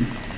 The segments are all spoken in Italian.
Mm-hmm.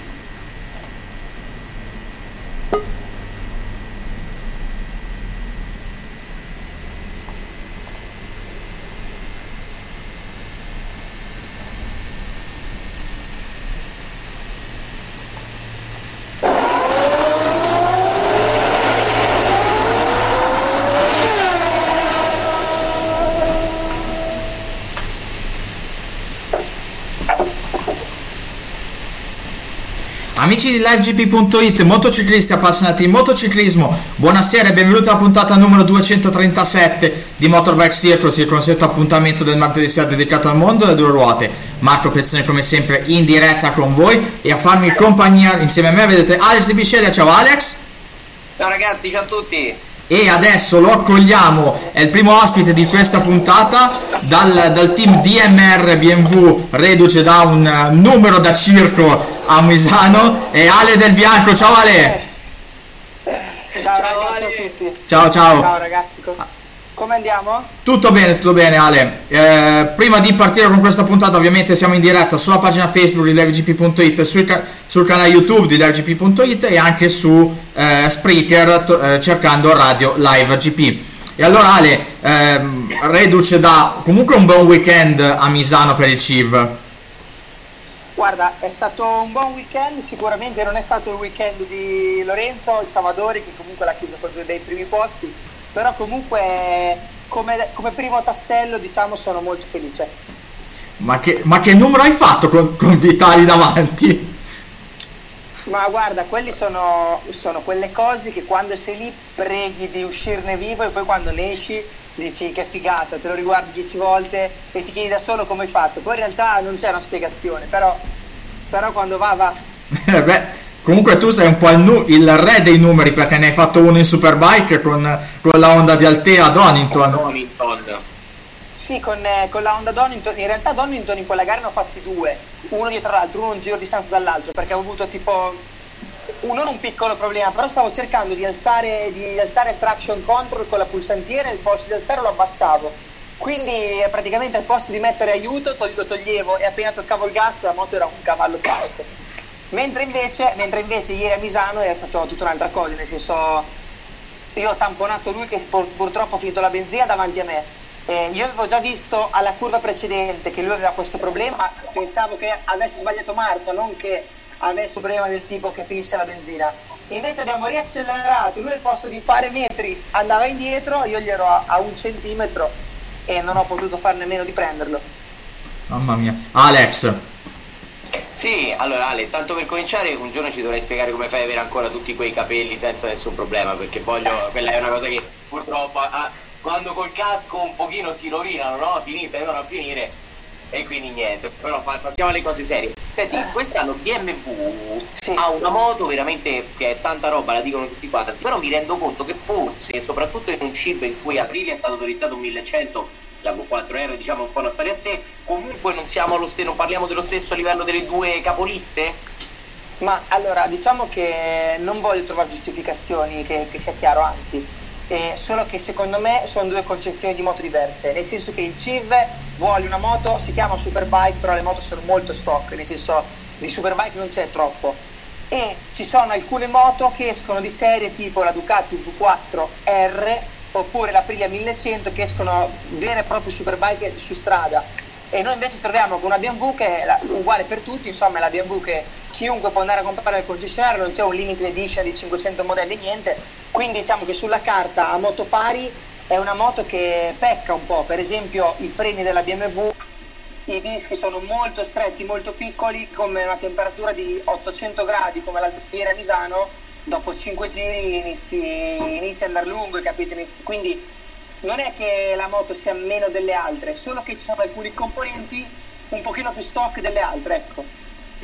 Amici di livegp.it, motociclisti appassionati di motociclismo, buonasera e benvenuti alla puntata numero 237 di Motorbike Circus, il consueto appuntamento del martedì sera dedicato al mondo delle due ruote. Marco Pezzone come sempre in diretta con voi e a farmi compagnia insieme a me vedete Alex Di Bisceglia, ciao Alex! Ciao ragazzi, ciao a tutti! e adesso lo accogliamo, è il primo ospite di questa puntata dal, dal team DMR BMW, reduce da un uh, numero da circo a Misano, e Ale Del Bianco, ciao Ale! Ciao, ragazzi a tutti. Ciao ciao! Ciao ragazzi, com- come andiamo? Tutto bene, tutto bene Ale. Eh, prima di partire con questa puntata ovviamente siamo in diretta sulla pagina Facebook di LevGP.it, sul, ca- sul canale YouTube di LevGP.it e anche su eh, Spreaker t- eh, cercando Radio Live GP. E allora Ale, ehm, reduce da comunque un buon weekend a Misano per il CIV. Guarda, è stato un buon weekend, sicuramente non è stato il weekend di Lorenzo, il Savadori, che comunque l'ha chiuso con due dei primi posti, però comunque come, come primo tassello diciamo sono molto felice. Ma che, ma che numero hai fatto con, con Vitali davanti? Ma guarda, quelli sono, sono quelle cose che quando sei lì preghi di uscirne vivo e poi quando ne esci dici che figata, te lo riguardi dieci volte e ti chiedi da solo come hai fatto. Poi in realtà non c'è una spiegazione, però, però quando va va. Eh beh, comunque tu sei un po' il, nu- il re dei numeri perché ne hai fatto uno in Superbike con, con la Honda di Altea Donington. Donington. Sì, con, eh, con la Honda Donington, in realtà Donington in quella gara ne ho fatti due, uno dietro l'altro, uno un giro di distanza dall'altro, perché avevo avuto tipo un- non un piccolo problema, però stavo cercando di alzare, di alzare il traction control con la pulsantiera e il posto di alzare lo abbassavo. Quindi eh, praticamente al posto di mettere aiuto lo toglievo e appena toccavo il gas la moto era un cavallo carico. Mentre invece, mentre invece ieri a Misano è stato tutta un'altra cosa, nel senso io ho tamponato lui che pur- purtroppo ha finito la benzina davanti a me. Eh, io avevo già visto alla curva precedente che lui aveva questo problema, ma pensavo che avesse sbagliato marcia, non che avesse un problema del tipo che finisse la benzina. Invece abbiamo riaccelerato, lui al posto di fare metri andava indietro, io gli ero a, a un centimetro e non ho potuto fare nemmeno di prenderlo. Mamma mia. Alex, Sì, allora Ale, tanto per cominciare un giorno ci dovrai spiegare come fai ad avere ancora tutti quei capelli senza nessun problema, perché voglio, quella è una cosa che purtroppo ah, quando col casco un pochino si rovinano, no? Finite, vengono a finire e quindi niente. Però pa- passiamo alle cose serie. Senti, quest'anno BMW Sì. ha una moto veramente che è tanta roba, la dicono tutti quanti, però mi rendo conto che forse, soprattutto in un chip in cui Aprilia è stato autorizzato un 1100, la V4R diciamo un po' una storia a sé, comunque non siamo allo stesso, non parliamo dello stesso livello delle due capoliste? Ma allora, diciamo che non voglio trovare giustificazioni, che, che sia chiaro, anzi, eh, solo che secondo me sono due concezioni di moto diverse, nel senso che il CIV vuole una moto, si chiama Superbike, però le moto sono molto stock, nel senso di Superbike non c'è troppo. E ci sono alcune moto che escono di serie tipo la Ducati V4R oppure la Aprilia 1100 che escono vere e proprie Superbike su strada e noi invece troviamo con una BMW che è la- uguale per tutti, insomma è la BMW che chiunque può andare a comprare al concessionario, non c'è un limited edition di 500 modelli, niente, quindi diciamo che sulla carta a moto pari è una moto che pecca un po', per esempio i freni della BMW, i dischi sono molto stretti, molto piccoli, come una temperatura di 800 gradi come l'altro ieri a Misano, dopo 5 giri inizi, inizi a andare lungo? Inizi- quindi non è che la moto sia meno delle altre, solo che ci sono alcuni componenti un pochino più stock delle altre, ecco.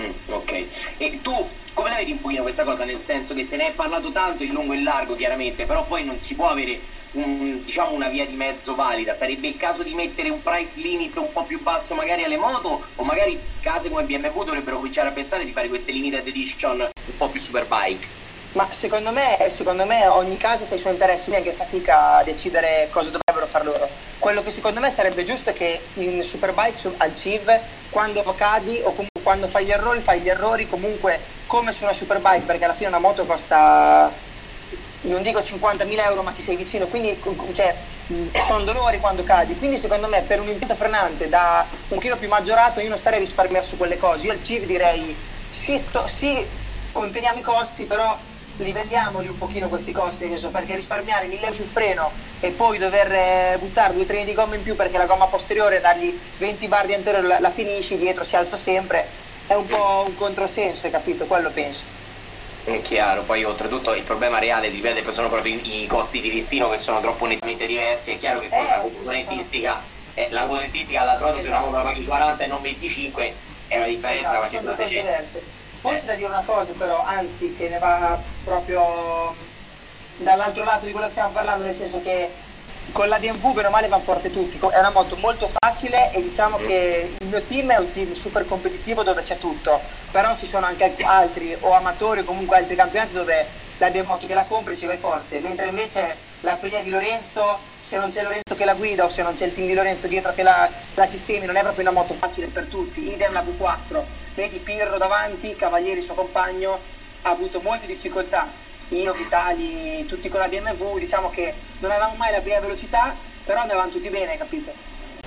Mm, ok. E tu come la vedi un pochino questa cosa? Nel senso che se ne è parlato tanto in lungo e in largo chiaramente, però poi non si può avere un- diciamo una via di mezzo valida. Sarebbe il caso di mettere un price limit un po' più basso magari alle moto o magari case come BMW dovrebbero cominciare a pensare di fare queste limited edition un po' più superbike. Ma secondo me, secondo me ogni caso ha i suoi interessi, neanche fatica a decidere cosa dovrebbero fare loro. Quello che secondo me sarebbe giusto è che in Superbike su- al CIV quando cadi o comunque quando fai gli errori, fai gli errori comunque come su una superbike, perché alla fine una moto costa non dico 50.000 euro ma ci sei vicino, quindi cioè, sono dolori quando cadi, quindi secondo me per un impianto frenante da un chilo più maggiorato io non starei a risparmiare su quelle cose, io al CIV direi sì, sto, sì conteniamo i costi però livelliamoli un pochino questi costi, perché risparmiare 1000 euro sul freno e poi dover eh, buttare due treni di gomma in più perché la gomma posteriore dargli 20 bar di anteriore la, la finisci, dietro si alza sempre, è un po' un controsenso, hai capito? Quello penso. È chiaro, poi oltretutto il problema reale dipende sono proprio i, i costi di listino che sono troppo nettamente diversi, è chiaro che poi eh, la componentistica, eh, la componentistica alla trota se una la paghi 40 e non 25 è una differenza esatto, facendo diverse. Poi c'è da dire una cosa però, anzi che ne va proprio dall'altro lato di quello che stiamo parlando, nel senso che con la BMW bene o male vanno forte tutti, è una moto molto facile e diciamo mm. che il mio team è un team super competitivo dove c'è tutto, però ci sono anche altri o amatori o comunque altri campionati dove la BMW che la compri ci vai forte, mentre invece la Aprilia di Lorenzo, se non c'è Lorenzo che la guida o se non c'è il team di Lorenzo dietro che la, la sistemi, non è proprio una moto facile per tutti, idem la V4, vedi Pirro davanti, Cavalieri suo compagno, ha avuto molte difficoltà io, Vitali, tutti con la BMW, diciamo che non avevamo mai la prima velocità, però andavamo tutti bene, capito?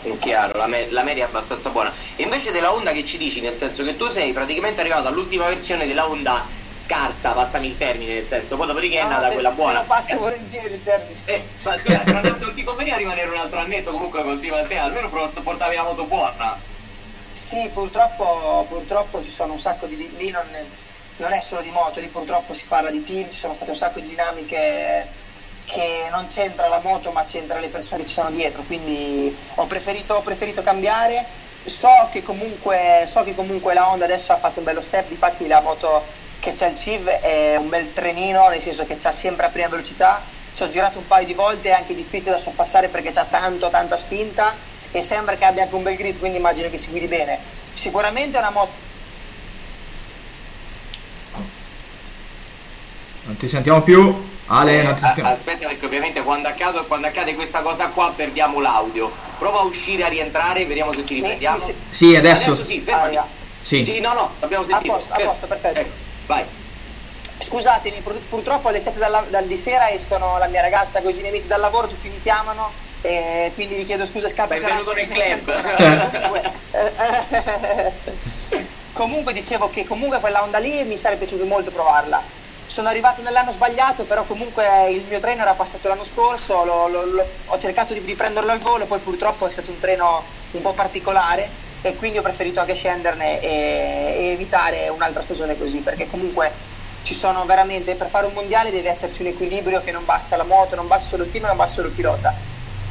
È chiaro, la, me- la, media è abbastanza buona. E invece della Honda che ci dici, nel senso che tu sei praticamente arrivato all'ultima versione della Honda scarsa, passami il termine, nel senso, poi dopodiché è nata te, quella buona. Te lo passo eh. volentieri il termine. Eh, ma scusa, non, non ti conveniva rimanere un altro annetto comunque continua a te, almeno portavi la moto buona. Sì, purtroppo, purtroppo ci sono un sacco di... lì non non è solo di moto, lì purtroppo si parla di team, ci sono state un sacco di dinamiche che non c'entra la moto ma c'entra le persone che ci sono dietro, quindi ho preferito, ho preferito cambiare. So che, comunque, so che comunque la Honda adesso ha fatto un bello step, difatti la moto che c'è il CIV è un bel trenino, nel senso che c'ha sempre a prima velocità, ci ho girato un paio di volte, è anche difficile da sorpassare perché c'ha tanto, tanta spinta e sembra che abbia anche un bel grip, quindi immagino che si guidi bene. Sicuramente è una moto Non ti sentiamo più. Ale, eh, non ti sentiamo. Aspetta perché ovviamente quando accade, quando accade, questa cosa qua perdiamo l'audio. Prova a uscire, a rientrare, vediamo se ti riprendiamo. Sì, sì, adesso. Adesso sì, fermati. Ah, sì. sì, no, no, abbiamo sentito. A posto, a posto perfetto. Ecco, vai. Scusatemi, purtroppo alle 7 dalla, dal di sera escono la mia ragazza con i miei amici dal lavoro, tutti mi chiamano e quindi vi chiedo scusa scappa. Benvenuto nel club. comunque dicevo che comunque quella onda lì mi sarebbe piaciuto molto provarla sono arrivato nell'anno sbagliato, però comunque il mio treno era passato l'anno scorso, lo, lo, lo, ho cercato di riprenderlo al volo, poi purtroppo è stato un treno un po' particolare e quindi ho preferito anche scenderne e, e evitare un'altra stagione così, perché comunque ci sono veramente, per fare un mondiale deve esserci un equilibrio che non basta la moto, non basta solo il team, non basta solo il pilota,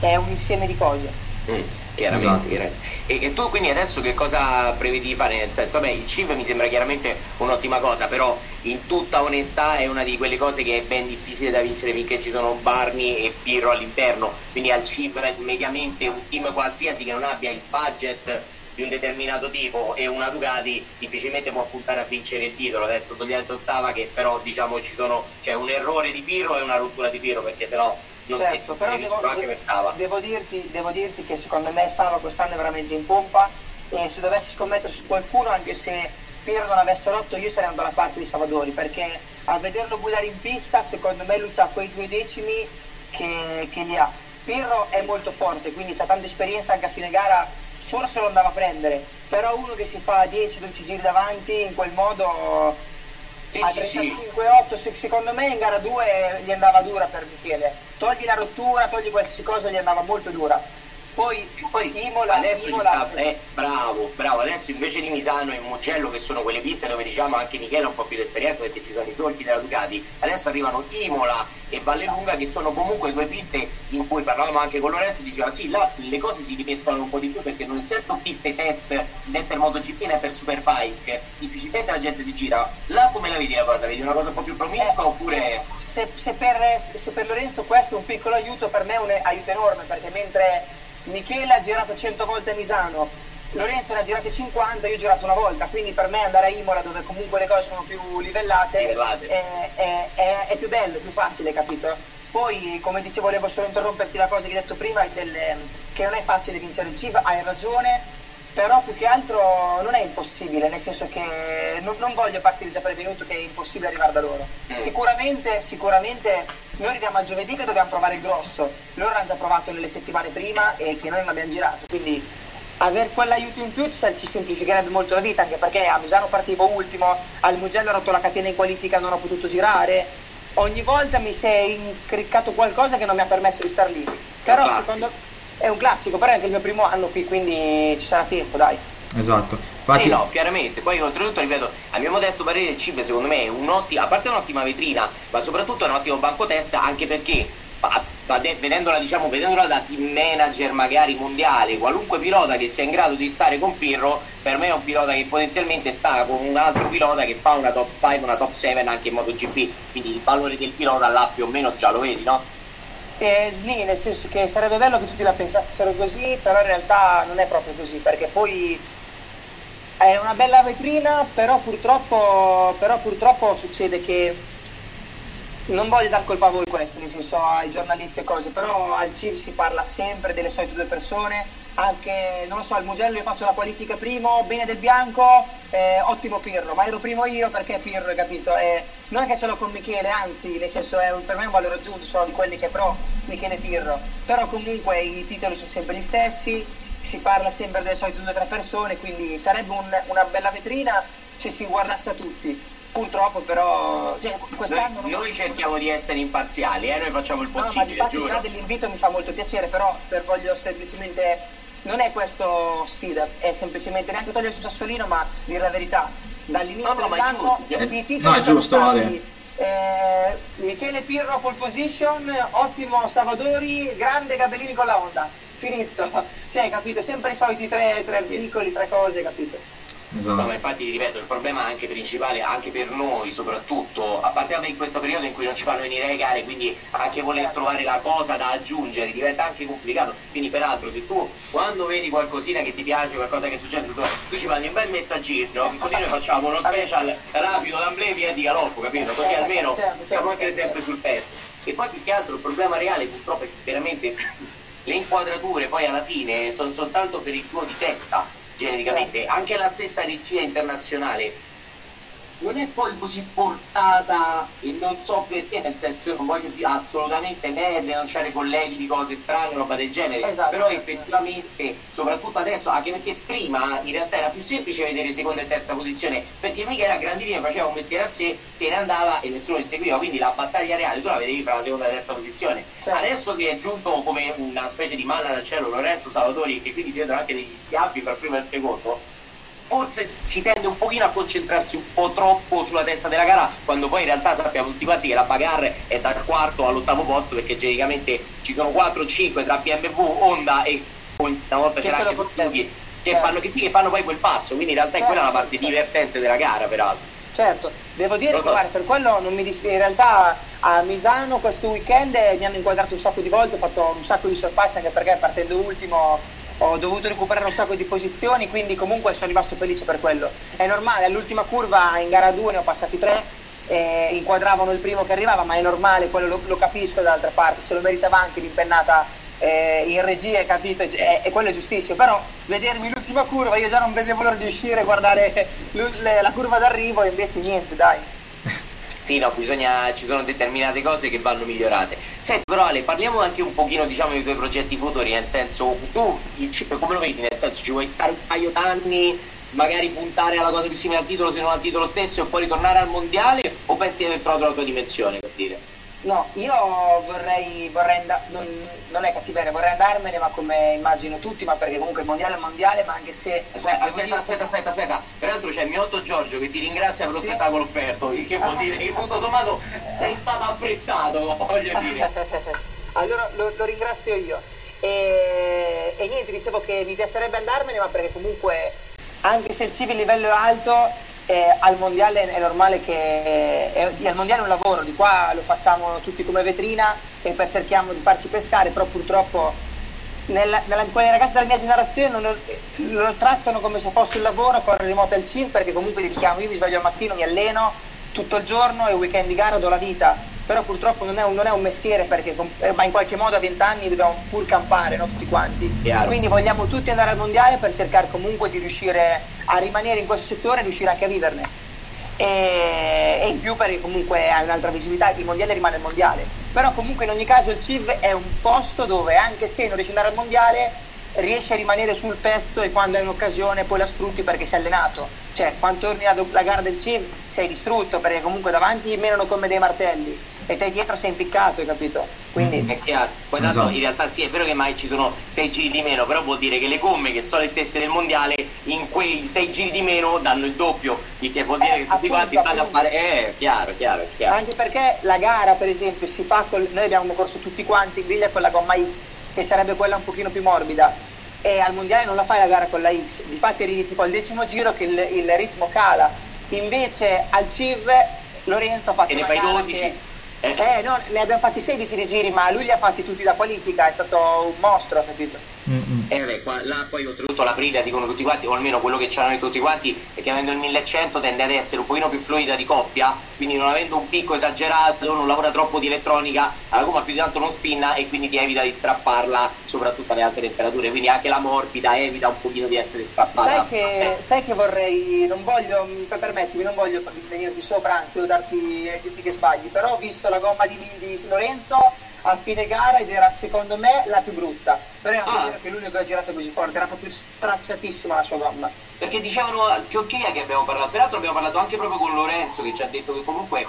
è un insieme di cose. Mm, chiaramente, esatto. e, e, tu quindi adesso che cosa prevedi di fare? Nel senso, vabbè, il CIV mi sembra chiaramente un'ottima cosa, però in tutta onestà è una di quelle cose che è ben difficile da vincere finché ci sono Barney e Pirro all'interno, quindi al CIV mediamente un team qualsiasi che non abbia il budget di un determinato tipo e una Ducati difficilmente può puntare a vincere il titolo adesso togliendo il Sava che però diciamo ci sono c'è un errore di Pirro e una rottura di Pirro perché sennò certo, però devo, devo, devo, dirti, devo, dirti, che secondo me Sava quest'anno è veramente in pompa e se dovessi scommettere su qualcuno, anche se Piero non avesse rotto, io sarei andato dalla parte di Savadori perché a vederlo guidare in pista, secondo me lui ha quei due decimi che, che li ha. Pirro è molto forte, quindi ha tanta esperienza anche a fine gara, forse lo andava a prendere, però uno che si fa 10-12 giri davanti in quel modo sì, a 35-8 sì. secondo me in gara 2 gli andava dura per Michele togli la rottura, togli qualsiasi cosa gli andava molto dura poi, poi Imola, adesso Imola, ci sta, eh, bravo, bravo, adesso invece di Misano e Mugello che sono quelle piste dove diciamo anche Michele ha un po' più di esperienza perché ci sono i solchi della Ducati, adesso arrivano Imola e Vallelunga che sono comunque due piste in cui parlavamo anche con Lorenzo diceva sì, là le cose si ripescono un po' di più perché non essendo piste test né per MotoGP né per Superbike, difficilmente la gente si gira. Là come la vedi la cosa? Vedi una cosa un po' più promiscua eh, oppure... Se, se, per, se per Lorenzo questo è un piccolo aiuto, per me è un aiuto enorme perché mentre Michele ha girato 100 volte a Misano, Lorenzo ne ha girate 50, io ho girato una volta, quindi per me andare a Imola dove comunque le cose sono più livellate è, è, è, è, più bello, è più facile, capito? Poi, come dicevo, volevo solo interromperti la cosa che hai detto prima, delle, che non è facile vincere il CIV, hai ragione, però più che altro non è impossibile, nel senso che non, non voglio partire già prevenuto che è impossibile arrivare da loro. Mm. Sicuramente, sicuramente noi arriviamo a giovedì che dobbiamo provare il grosso, loro hanno già provato nelle settimane prima e che noi non abbiamo girato, quindi aver quell'aiuto in più ci semplificherebbe molto la vita, anche perché a Misano partivo ultimo, al Mugello ho rotto la catena in qualifica, non ho potuto girare, ogni volta mi si è incriccato qualcosa che non mi ha permesso di star lì. Però secondo è un classico, però è anche il mio primo anno qui, quindi ci sarà tempo, dai. Esatto. Infatti... Sì, no, chiaramente. Poi oltretutto, ripeto, a mio modesto parere il CIB secondo me è un'ottima, a parte un'ottima vetrina, ma soprattutto è un ottimo banco testa anche perché vedendola, diciamo, vedendola da team manager magari mondiale, qualunque pilota che sia in grado di stare con Pirro, per me è un pilota che potenzialmente sta con un altro pilota che fa una top 5, una top 7 anche in MotoGP, quindi il valore del pilota là più o meno già lo vedi, no? Eh, sni, nel senso che sarebbe bello che tutti la pensassero così, però in realtà non è proprio così, perché poi è una bella vetrina, però purtroppo, però purtroppo succede che non voglio dar colpa a voi questo, nel senso ai giornalisti e cose, però al CIV si parla sempre delle solite due persone, anche, non lo so, al Mugello io faccio la qualifica primo, bene del bianco, eh, ottimo Pirro, ma ero primo io perché Pirro, capito? Eh, non è che ce l'ho con Michele, anzi, nel senso è un, per me è un valore aggiunto, sono di quelli che pro Michele Pirro, però comunque i titoli sono sempre gli stessi, si parla sempre delle solite due o tre persone, quindi sarebbe un, una bella vetrina se si guardasse a tutti Purtroppo però cioè, quest'anno noi, noi cerchiamo di essere imparziali, eh? noi facciamo il possibile. No, ma giuro. già dell'invito mi fa molto piacere, però per voglio semplicemente non è questo sfida, è semplicemente neanche togliere su Sassolino, ma dire la verità. Dall'inizio no, no, dell'anno i titoli no, è giusto, stati, eh, Michele Pirro pole position, ottimo Savadori, grande Gabellini con la Honda. Finito. Cioè, capito? Sempre i soliti tre, tre piccoli, tre cose, capito? Esatto. No, ma infatti ripeto, il problema anche principale, anche per noi soprattutto, a parte in questo periodo in cui non ci fanno venire le gare, quindi anche voler certo. trovare la cosa da aggiungere diventa anche complicato. Quindi peraltro se tu quando vedi qualcosina che ti piace, qualcosa che succede, tu, tu ci mandi un bel messaggino, così noi facciamo uno special rapido d'amblè via di galoppo, capito? Così certo, almeno certo, siamo anche sempre sul pezzo. E poi più che altro il problema reale purtroppo è che veramente le inquadrature poi alla fine sono soltanto per il tuo di testa genericamente, anche la stessa regia internazionale non è poi così portata e non so perché, nel senso io non voglio assolutamente ne denunciare colleghi di cose strane, roba del genere, esatto, però effettivamente, soprattutto adesso, anche perché prima in realtà era più semplice vedere seconda e terza posizione, perché Michele a grandi linee faceva un mestiere a sé, se ne andava e nessuno li seguiva, quindi la battaglia reale tu la vedevi fra la seconda e la terza posizione. Certo. Adesso che è giunto come una specie di manna dal cielo Lorenzo Salvatori, che quindi si vedono anche degli schiaffi per primo e il secondo, forse si tende un pochino a concentrarsi un po' troppo sulla testa della gara quando poi in realtà sappiamo tutti quanti che la bagarre è dal quarto all'ottavo posto perché genericamente ci sono 4-5 tra BMW, Honda e una volta c'era anche Suzuki che, fanno, che, sì, che fanno poi quel passo quindi in realtà è quella la parte divertente della gara peraltro. Certo. Devo dire che guarda, per quello non mi dispiace in realtà a Misano questo weekend mi hanno inquadrato un sacco di volte ho fatto un sacco di sorpassi anche perché partendo ultimo ho dovuto recuperare un sacco di posizioni, quindi comunque sono rimasto felice per quello. È normale, all'ultima curva in gara 2 ne ho passati 3, eh, inquadravano il primo che arrivava, ma è normale, quello lo, lo capisco dall'altra parte, se lo meritava anche l'impennata eh, in regia, capito? E, e quello è giustissimo, però vedermi l'ultima curva, io già non vedevo l'ora di uscire e guardare la curva d'arrivo e invece niente, dai. Sì, no, bisogna, ci sono determinate cose che vanno migliorate. Senti, però Ale, parliamo anche un pochino, diciamo, dei tuoi progetti futuri, nel senso, tu come lo vedi? Nel senso, ci vuoi stare un paio d'anni, magari puntare alla cosa più simile al titolo se non al titolo stesso e poi ritornare al mondiale, o pensi di aver trovato la tua dimensione, per dire? No, io vorrei, vorrei andare, non, non, è cattiveria, vorrei andarmene, ma come immagino tutti, ma perché comunque il mondiale è mondiale, ma anche se... Aspetta, aspetta, dire... aspetta, aspetta, aspetta, peraltro c'è Miotto Giorgio che ti ringrazia per lo sì. spettacolo offerto, il che vuol dire che tutto sommato sei stato apprezzato, voglio dire. allora lo, lo ringrazio io. E, e niente, dicevo che mi piacerebbe andarmene, ma perché comunque anche se il civil livello è alto eh, al mondiale è normale che eh, al mondiale è un lavoro, di qua lo facciamo tutti come vetrina e poi cerchiamo di farci pescare, però purtroppo nella, nella, quelle ragazze della mia generazione lo, lo, trattano come se fosse un lavoro con il remote al CIV perché comunque dedichiamo, io mi sveglio al mattino, mi alleno tutto il giorno e weekend di gara do la vita però purtroppo non è un, non è un mestiere perché eh, ma in qualche modo a 20 anni dobbiamo pur campare no? tutti quanti. Chiaro. Quindi vogliamo tutti andare al mondiale per cercare comunque di riuscire a rimanere in questo settore e riuscire anche a viverne. E, e in più perché comunque ha un'altra visibilità, il mondiale rimane il mondiale. Però comunque in ogni caso il CIV è un posto dove anche se non riesci ad andare al mondiale riesci a rimanere sul pezzo e quando hai un'occasione poi la sfrutti perché sei allenato. Cioè, quando torni alla gara del CIV sei distrutto perché comunque davanti menano come dei martelli e te dietro sei impiccato, hai capito? Quindi è chiaro. Poi tanto esatto. in realtà sì, è vero che mai ci sono 6 giri di meno, però vuol dire che le gomme che sono le stesse del mondiale in quei 6 giri di meno danno il doppio, il che vuol dire eh, che tutti quanti stanno appunto. a fare eh, chiaro, chiaro, chiaro. Anche perché la gara, per esempio, si fa con noi abbiamo corso tutti quanti in griglia con la gomma X, che sarebbe quella un pochino più morbida e al mondiale non la fai la gara con la X, difatti arrivi tipo al decimo giro che il, il ritmo cala, invece al CIV Lorenzo ha fatto e ne fai 12 che, eh, no, ne abbiamo fatti 16 di giri, ma lui li ha fatti tutti da qualifica, è stato un mostro, capito? Mm-hmm. E eh, vabbè, qua, là poi oltretutto la Prida dicono tutti quanti, o almeno quello che c'erano tutti quanti, è che avendo il 1100 tende ad essere un pochino più fluida di coppia, quindi non avendo un picco esagerato, non lavora troppo di elettronica, la gomma più di tanto non spinna e quindi ti evita di strapparla, soprattutto alle alte temperature, quindi anche la morbida evita un pochino di essere strappata. Sai che, eh. sai che vorrei, non voglio, permettimi, non voglio venirti sopra, anzi devo darti, dirti che sbagli, però ho visto la gomma di, di Lorenzo a fine gara ed era secondo me la più brutta. Però è anche ah. che l'unico che ha girato così forte, era proprio stracciatissima la sua gomma. Perché dicevano Chiocchia che abbiamo parlato, peraltro abbiamo parlato anche proprio con Lorenzo che ci ha detto che comunque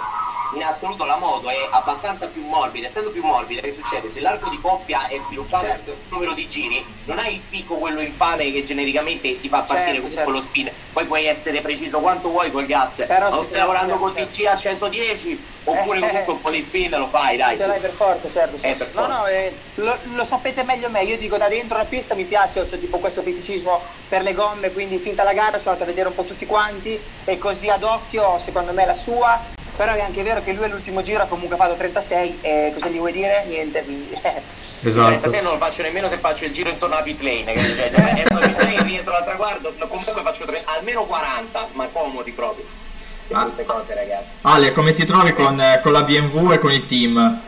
in assoluto la moto è abbastanza più morbida, essendo più morbida che succede? Se l'arco di coppia è sviluppato certo. un numero di giri, non hai il picco quello infame che genericamente ti fa partire certo, certo. con lo spin, poi puoi essere preciso quanto vuoi col gas, Però stai lavorando col PC certo. a 110 oppure comunque un po' di spin lo fai, dai. Ce l'hai per forza, certo. certo. Eh, per forza. No, no, eh, lo, lo, sapete meglio me, io dico da dentro la pista mi piace, ho cioè, tipo questo feticismo per le gomme, quindi finta la gara sono andato a vedere un po' tutti quanti e così ad occhio secondo me la sua però è anche vero che lui all'ultimo giro ha comunque fatto 36 e cosa gli vuoi dire? Niente, quindi... Esatto. 36 non lo faccio nemmeno se faccio il giro intorno alla pit lane, cioè, cioè, pit lane rientro al traguardo, comunque faccio 30, almeno 40, ma comodi proprio. Ah. Cose, ragazzi. Ale, come ti trovi con, eh, con, la BMW e con il team?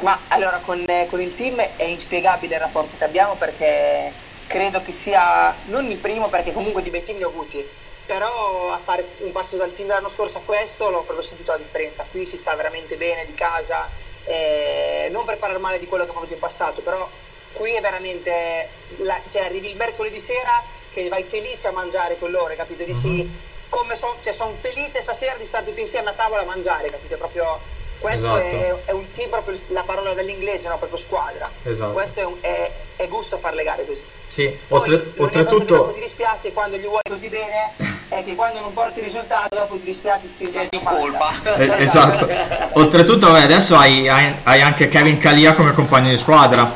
Ma allora con, eh, con il team è inspiegabile il rapporto che abbiamo perché credo che sia non il primo perché comunque di team ne ho avuti però a fare un passo dal team dell'anno scorso a questo l'ho proprio sentito la differenza qui si sta veramente bene di casa eh, non per parlare male di quello che ho fatto in passato però qui è veramente la, cioè arrivi il mercoledì sera che vai felice a mangiare con loro capito? Dici mm-hmm. Come sono cioè, son felice stasera di stare tutti insieme a tavola a mangiare capito? proprio questo esatto. è, è, un team proprio la parola dell'inglese no? proprio squadra esatto. questo è, un, è, è gusto fare le gare così sì, Oltre, oltretutto... Ti dispiace quando gli vuoi così bene è che quando non porti il risultato dopo ti dispiace ci c'è di colpa. Eh, esatto. oltretutto vabbè, adesso hai, hai, hai, anche Kevin Calia come compagno di squadra.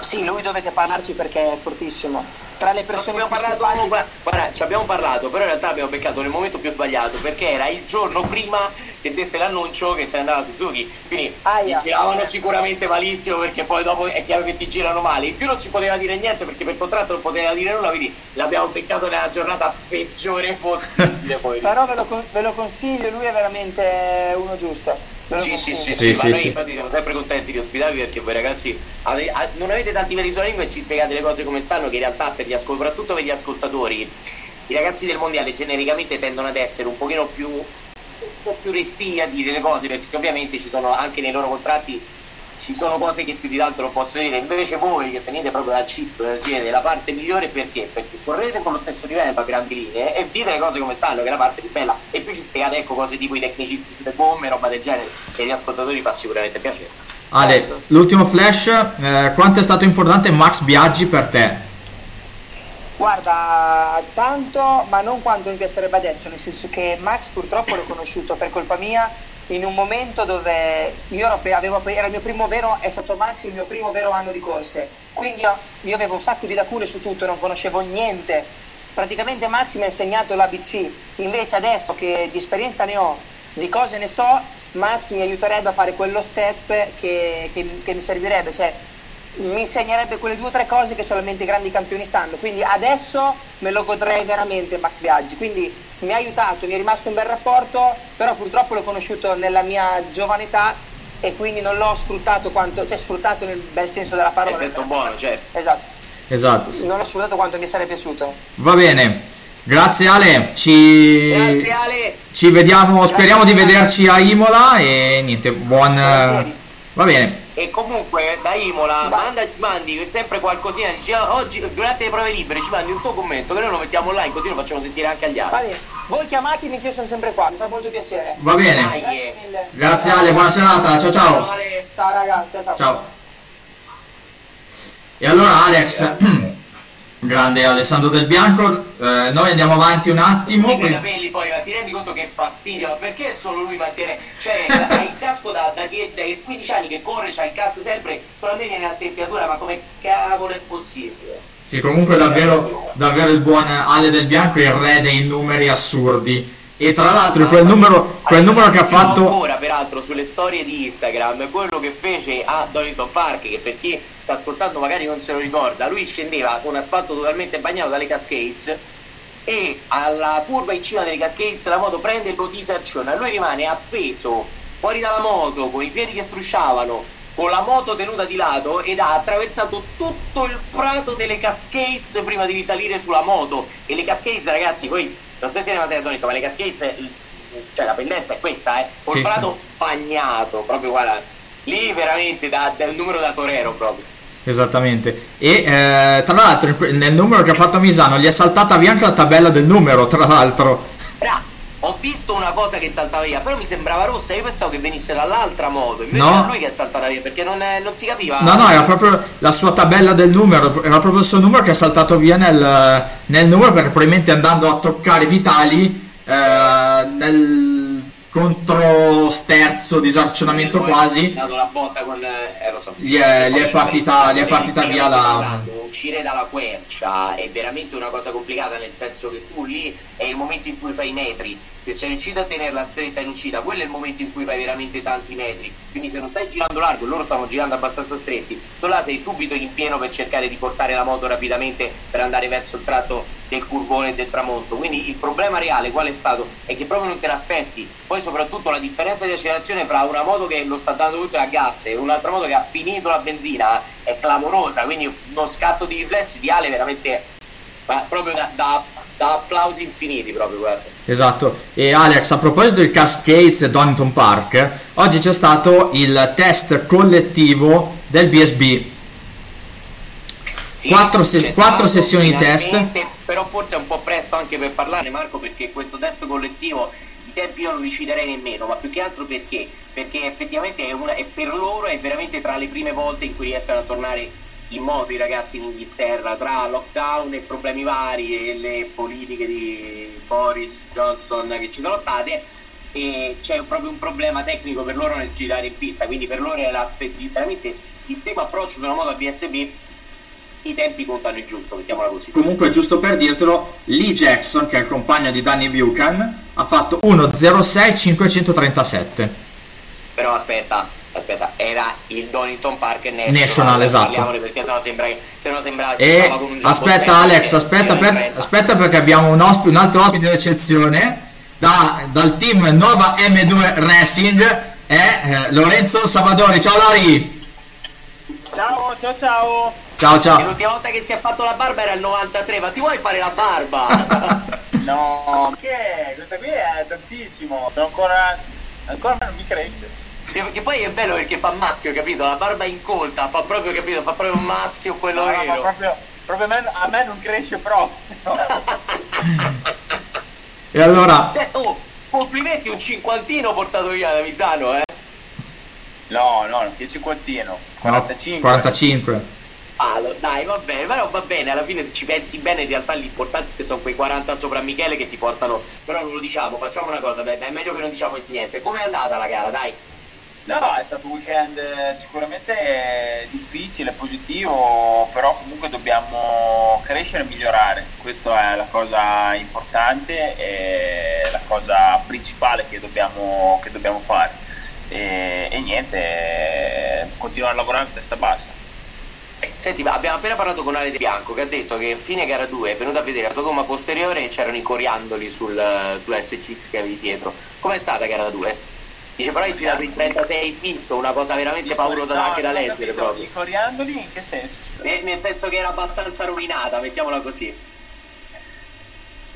Sì, lui dovete parlarci perché è fortissimo tra le persone abbiamo parlato, guarda, guarda, ci abbiamo parlato, però in realtà abbiamo beccato nel momento più sbagliato perché era il giorno prima che desse l'annuncio che se ne andava Suzuki. Quindi Aia, ti giravano sicuramente malissimo perché poi dopo è chiaro che ti girano male. In più non ci poteva dire niente perché per contratto non poteva dire nulla, quindi l'abbiamo beccato nella giornata peggiore possibile. però ve lo, ve lo consiglio, lui è veramente uno giusto. Sì, sì, sì, sì, ma noi infatti siamo sempre contenti di ospitarvi perché voi ragazzi ave, a, non avete tanti veri sulla e ci spiegate le cose come stanno che in realtà per gli soprattutto per gli ascoltatori i ragazzi del mondiale genericamente tendono ad essere un pochino più un po' più restii a dire le cose perché ovviamente ci sono anche nei loro contratti ci sono cose che più di tanto non posso dire, invece voi che venite proprio dal chip siete la parte migliore perché? Perché correte con lo stesso livello a grandi linee e dite le cose come stanno, che è la parte più bella, e più ci spiegate ecco cose tipo i tecnicisti sulle bombe, roba del genere, e agli ascoltatori fa sicuramente piacere. Ale, certo. l'ultimo flash, eh, quanto è stato importante Max Biaggi per te? Guarda, tanto, ma non quanto mi piacerebbe adesso, nel senso che Max purtroppo l'ho conosciuto per colpa mia in un momento dove io avevo, era il mio primo vero, è stato Max il mio primo vero anno di corse, quindi io, io avevo un sacco di lacune su tutto, non conoscevo niente. Praticamente Max mi ha insegnato l'ABC, invece adesso che di esperienza ne ho, di cose ne so, Max mi aiuterebbe a fare quello step che, che, che mi servirebbe. Cioè, mi insegnerebbe quelle due o tre cose che solamente i grandi campioni sanno. Quindi adesso me lo godrei veramente Max Biaggi. Quindi mi ha aiutato, mi è rimasto un bel rapporto, però purtroppo l'ho conosciuto nella mia giovane età e quindi non l'ho sfruttato quanto, cioè sfruttato nel bel senso della parola. Nel senso buono, certo. Esatto. Esatto. Non l'ho sfruttato quanto mi sarebbe piaciuto. Va bene. Grazie Ale, ci, Grazie Ale. ci vediamo, Grazie speriamo di vederci a Imola e niente, buon... Volentieri. Va bene, E comunque da Imola Va. manda, mandi sempre qualcosina, dici "Ah, oggi durante le prove libere ci mandi un tuo commento che noi lo mettiamo online così lo facciamo sentire anche agli Va altri. bene. Voi chiamatemi che io sono sempre qua, mi fa molto piacere. va bene. Dai. Grazie mille. Grazie Ale, buona serata, ciao ciao. Ale. Ciao ragazzi, ciao. ciao. Ciao. E allora Alex, grande Alessandro Del Bianco, eh, noi andiamo avanti un attimo. Dico i quindi- capelli poi, ma ti rendi conto che fastidio, ma perché solo lui mantiene, cioè ha il casco da, da, dai 15 anni che corre, c'ha il casco sempre, solamente nella stempiatura, ma come cavolo è possibile? Sì, comunque davvero, davvero il buon Ale Del Bianco, il re dei numeri assurdi. E tra l'altro quel numero, quel numero che ha fatto... ancora peraltro sulle storie di Instagram quello che fece a Donington Park che per chi sta ascoltando magari non se lo ricorda lui scendeva con asfalto totalmente bagnato dalle Cascades e alla curva in cima delle Cascades la moto prende il rotisazione lui rimane appeso fuori dalla moto con i piedi che strusciavano con la moto tenuta di lato ed ha attraversato tutto il prato delle Cascades prima di risalire sulla moto. E le Cascades ragazzi poi non so se ne avete Donington ma le Cascades cioè la pendenza è questa eh col Sì, prato bagnato proprio guarda lì veramente da, da numero da torero proprio Esattamente. E eh, tra l'altro nel numero che ha fatto Misano gli è saltata via anche la tabella del numero, tra l'altro. Ra, ho visto una cosa che saltava via però mi sembrava rossa io pensavo che venisse dall'altra moto invece No. era lui che è saltata via perché non, è- non si capiva No, no, era proprio la sua tabella del numero, era proprio il suo numero che è saltato via nel, nel numero perché probabilmente andando a toccare Vitali eh, nel controsterzo disarcionamento Poi quasi ha dato la botta con eh. Gli è- gli è partita- gli è partita via la- parlando, uscire dalla quercia è veramente una cosa complicata nel senso che tu lì è il momento in cui fai i metri se sei riuscito a tenerla stretta in uscita quello è il momento in cui fai veramente tanti metri quindi se non stai girando largo loro stanno girando abbastanza stretti tu là sei subito in pieno per cercare di portare la moto rapidamente per andare verso il tratto del curvone e del tramonto quindi il problema reale qual è stato è che proprio non te l'aspetti poi soprattutto la differenza di accelerazione fra una moto che lo sta dando tutto a gas e un'altra moto che ha finito la benzina è clamorosa quindi uno scatto di riflessi di Ale veramente ma proprio da, da- da applausi infiniti proprio guarda Esatto, e Alex, a proposito di Cascades e Donington Park, oggi c'è stato il test collettivo del BSB. Sì, Quattro se- quattro sessioni di test. Però forse è un po' presto anche per parlarne Marco perché questo test collettivo tempi io non li citerei nemmeno, ma più che altro perché? Perché effettivamente è, una, è per loro è veramente tra le prime volte in cui riescono a tornare in moto i ragazzi in Inghilterra, tra lockdown e problemi vari e le politiche di Boris Johnson che ci sono state e c'è proprio un problema tecnico per loro nel girare in pista, quindi per loro era veramente il primo approccio su una moto a BSB i tempi contano il giusto, mettiamola così. Comunque, giusto per dirtelo, Lee Jackson, che è il compagno di Danny Buchan, ha fatto 1.06.537. Però aspetta, aspetta, era il Donington Park National, National, esatto. Perché sennò sembra che se no sembra che E con un aspetta Alex, aspetta, per- aspetta perché abbiamo un, ospi- un altro ospite d'eccezione da- dal team Nova M2 Racing è eh, Lorenzo Savadori. Ciao Lori! Ciao, ciao, ciao. Ciao E ciao! l'ultima volta che si è fatto la barba era il 93, ma ti vuoi fare la barba? No, che questa qui è tantissimo. Sono ancora. ancora non mi cresce. che, poi è bello perché fa maschio, capito? La barba incolta, fa proprio, capito? Fa proprio un maschio quello No, no, vero. proprio, proprio a, me, a me non cresce proprio. E allora, Cioè, oh, complimenti un cinquantino portato via da Misano, eh? No, no, che cinquantino. 45. 45. Ah, lo- dai, va bene, però va bene, alla fine se ci pensi bene in realtà l'importante sono quei 40 sopra Michele che ti portano, però non lo diciamo, facciamo una cosa, beh, è meglio che non diciamo niente. Com'è andata la gara, dai? No, è stato un weekend eh, sicuramente eh, difficile, positivo, però comunque dobbiamo crescere e migliorare. Questa è la cosa importante e la cosa principale che dobbiamo, che dobbiamo fare. E, e niente, eh, continuare a lavorare a testa bassa. Senti, abbiamo appena parlato con Ale De Bianco che ha detto che a fine gara 2 è venuto a vedere la tua gomma posteriore e c'erano i coriandoli sul, sulla SCX che avevi dietro. Com'è stata gara 2? Dice però hai girato in 36 fisso, una cosa veramente paurosa no, anche da leggere proprio. I coriandoli in che senso? Nel, nel senso che era abbastanza rovinata, mettiamola così.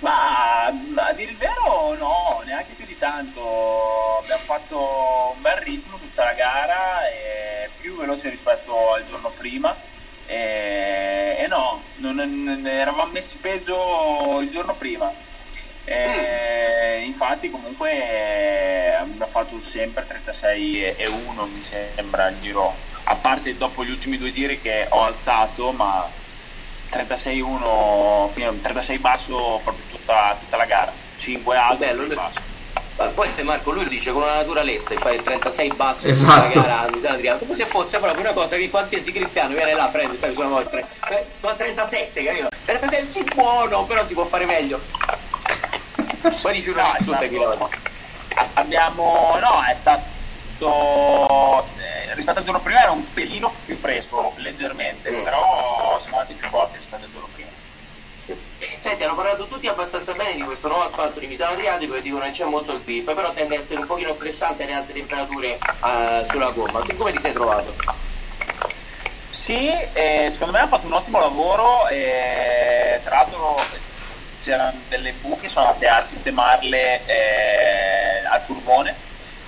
Ma a dire il vero no, neanche più di tanto. Abbiamo fatto un bel ritmo tutta la gara, più veloce rispetto al giorno prima. E, e no, non, non, eravamo messi peggio il giorno prima. E, infatti comunque abbiamo fatto sempre 36 e 1 mi sembra il giro, a parte dopo gli ultimi due giri che ho alzato, ma 36-1, 36 basso proprio tutta, tutta la gara, 5 alto, Bello, 6 basso. Poi Marco lui lo dice con una naturalezza e fare il 36 basso Esatto. in una gara mi come se fosse proprio una cosa che qualsiasi cristiano viene là prende sai sulla volta eh, ma 37 capito 36 sì buono però si può fare meglio poi dici una No, stato- lo abbiamo no è stato eh, rispetto al giorno prima era un pelino più fresco leggermente Mm. però siamo andati più forti rispetto al giorno prima Senti, hanno parlato tutti abbastanza bene di questo nuovo asfalto di Misano Adriatico e dicono che c'è molto il grip, però tende a essere un pochino stressante alle alte temperature eh, sulla gomma. Tu come ti sei trovato? Sì, eh, secondo me ha fatto un ottimo lavoro e tra l'altro c'erano delle buche, sono andate a sistemarle eh, al curvone.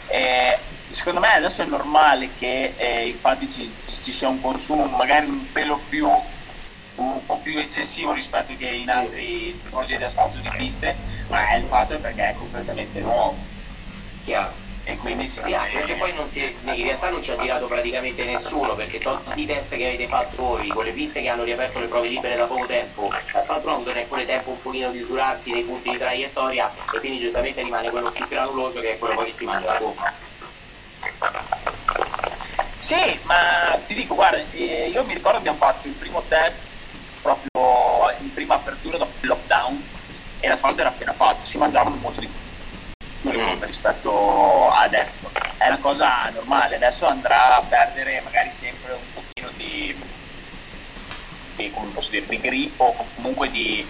E secondo me adesso è normale che eh, infatti ci, ci sia un consumo magari un pelo più più eccessivo rispetto che in altri progetti di asfalto di piste, ma il fatto è perché è completamente nuovo Chiaro. e quindi si Sì, anche perché poi non ti- in realtà non ci ha girato praticamente nessuno, perché tutti i test che avete fatto voi, con le piste che hanno riaperto le prove libere da poco tempo, l'asfalto non ha neppure tempo un pochino di usurarsi nei punti di traiettoria e quindi giustamente rimane quello più granuloso che è quello poi che si mangia la gomma. Sì, ma ti dico, guarda, eh, io mi ricordo abbiamo fatto il primo test proprio in prima apertura dopo il lockdown e l'asfalto era appena fatto, si mangiavano molto di più rispetto a adesso. È una cosa normale, adesso andrà a perdere magari sempre un pochino di, di, come posso dire, di grippo o comunque di,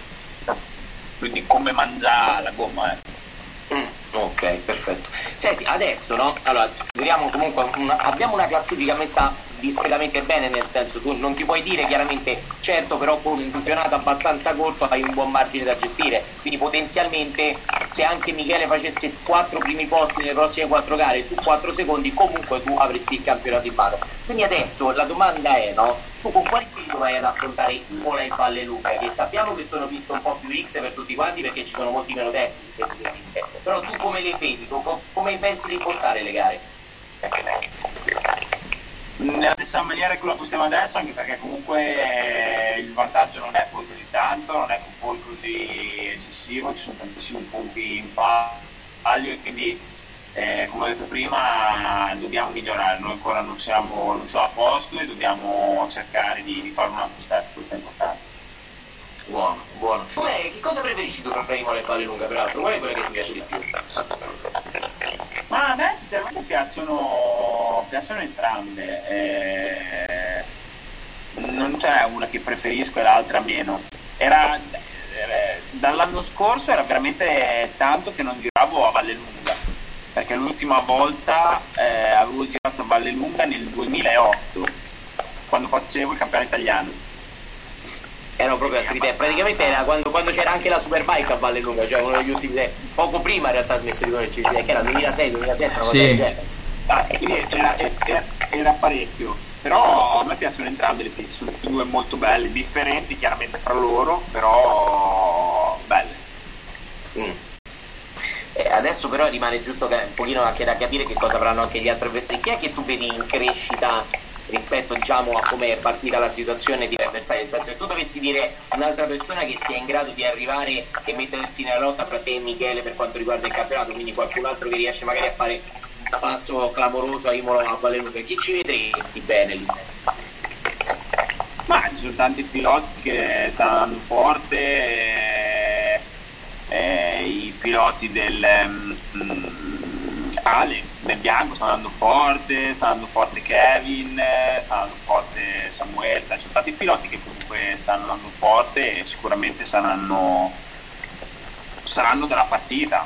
di come mangia la gomma. eh. Mm, ok, perfetto. Senti, adesso no? Allora, vediamo comunque, una- abbiamo una classifica messa discretamente bene, nel senso tu non ti puoi dire chiaramente, certo, però con un campionato abbastanza corto hai un buon margine da gestire, quindi potenzialmente se anche Michele facesse quattro primi posti nelle prossime quattro gare e tu quattro secondi, comunque tu avresti il campionato in mano. Quindi adesso la domanda è, no? Tu con quale spirito vai ad affrontare Imola e Valle Luca, che sappiamo che sono visto un po' più X per tutti quanti perché ci sono molti meno testi su queste due però tu come le vedi, come pensi di impostare le gare? Nella stessa maniera che lo possiamo adesso, anche perché comunque eh, il vantaggio non è poi così tanto, non è poi così eccessivo, ci sono tantissimi punti in palio e quindi eh, come ho detto prima dobbiamo migliorare, noi ancora non siamo, non siamo a posto e dobbiamo cercare di, di fare un altro step, questo è importante. Buono, buono. Com'è- che cosa preferisci tu tra Imola e Valle Lunga peraltro? Qual è quella che ti piace di più? Ma a me sinceramente piacciono, piacciono entrambe. eh, non c'è una che preferisco e l'altra meno. Era, eh, dall'anno scorso era veramente tanto che non giravo a Valle Lunga, perché l'ultima volta eh, avevo girato a Valle Lunga nel 2008, quando facevo il campionato italiano. Erano proprio altri tempi, praticamente era quando, quando c'era anche la Superbike a Valle Lunga, cioè uno degli ultimi tempi, poco prima in realtà smesso di correrci, che era 2006-2007, una cosa Sì. del genere. Ah, quindi era, era- era parecchio. Però a me piacciono entrambe le piste, sono tutte due molto belle, differenti chiaramente fra loro, però belle. Mm. Eh, adesso però rimane giusto che- un pochino anche da capire che cosa avranno anche gli altri avversari. Chi è che tu vedi in crescita rispetto diciamo a come è partita la situazione di avversari? Nel senso se tu dovessi dire un'altra persona che sia in grado di arrivare e mettersi nella lotta fra te e Michele per quanto riguarda il campionato, quindi qualcun altro che riesce magari a fare un passo clamoroso a Imola a Valenuca, chi ci vedresti bene lì? Ma ci sono tanti piloti che stanno andando forte, eh, eh, i piloti del mm, Ale, nel bianco sta andando forte, sta andando forte Kevin, sta andando forte Samuel, cioè, sono tanti piloti che comunque stanno andando forte e sicuramente saranno, saranno della partita.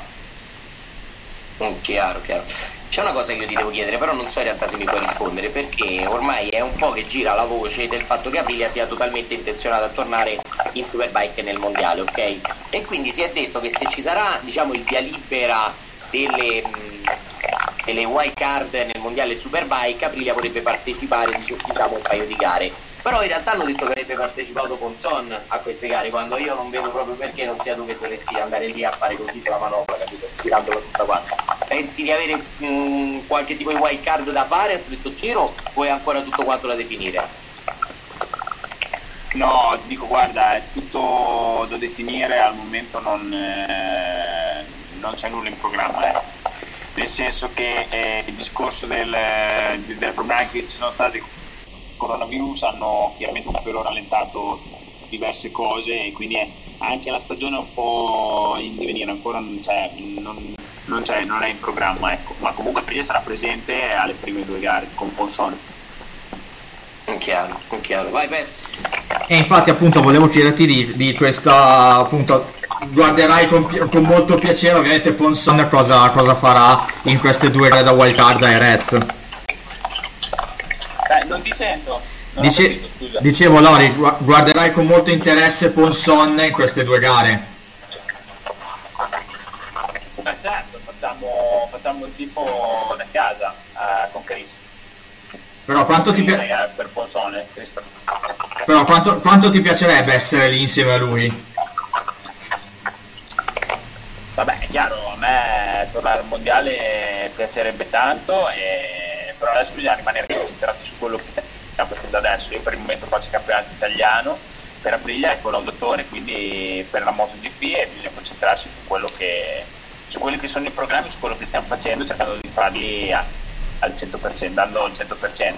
Mm, chiaro, chiaro. C'è una cosa che io ti devo chiedere, però non so in realtà se mi puoi rispondere, perché ormai è un po' che gira la voce del fatto che Aprilia sia totalmente intenzionata a tornare in Superbike nel mondiale, ok? E quindi si è detto che se ci sarà, diciamo, il via libera delle, delle wild card nel mondiale Superbike, Aprilia vorrebbe partecipare, diciamo, un paio di gare però in realtà hanno detto che avrebbe partecipato con Son a queste gare quando io non vedo proprio perché non sia tu che dovresti andare lì a fare così la manovra capito? tirandolo tutta quanta pensi di avere mh, mm, qualche tipo di wild card da fare a stretto giro o è ancora tutto quanto da definire? No, ti dico guarda è tutto da definire al momento non, eh, non c'è nulla in programma eh. Nel senso che eh, il discorso del, del problema che ci sono stati coronavirus hanno chiaramente un pelo rallentato diverse cose e quindi anche la stagione è un po' in divenire, ancora non, c'è, non, non, c'è, non è in programma, ecco. ma comunque Priglia sarà presente alle prime due gare con Ponsone. Chiaro, chiaro. Vai Pezzi. E infatti appunto volevo chiederti di, di questa appunto guarderai con, con, molto piacere ovviamente Ponson cosa, cosa farà in queste due gare da wildcard e Reds. Eh, non ti sento. Non Dice, capito, dicevo Lori, guarderai con molto interesse Ponson in queste due gare. Ma certo, facciamo, facciamo il tipo da casa uh, con Chris. Però quanto ti, pi- per Ponsone, Però quanto, quanto ti piacerebbe essere lì insieme a lui? Vabbè, è chiaro, a me tornare al mondiale piacerebbe tanto e però adesso bisogna rimanere concentrati su quello che stiamo facendo adesso. Io per il momento faccio il campionato italiano per Aprilia e collaudotore, quindi per la MotoGP e bisogna concentrarsi su che su quelli che sono i programmi, su quello che stiamo facendo, cercando di farli a, al 100%, dando il 100%.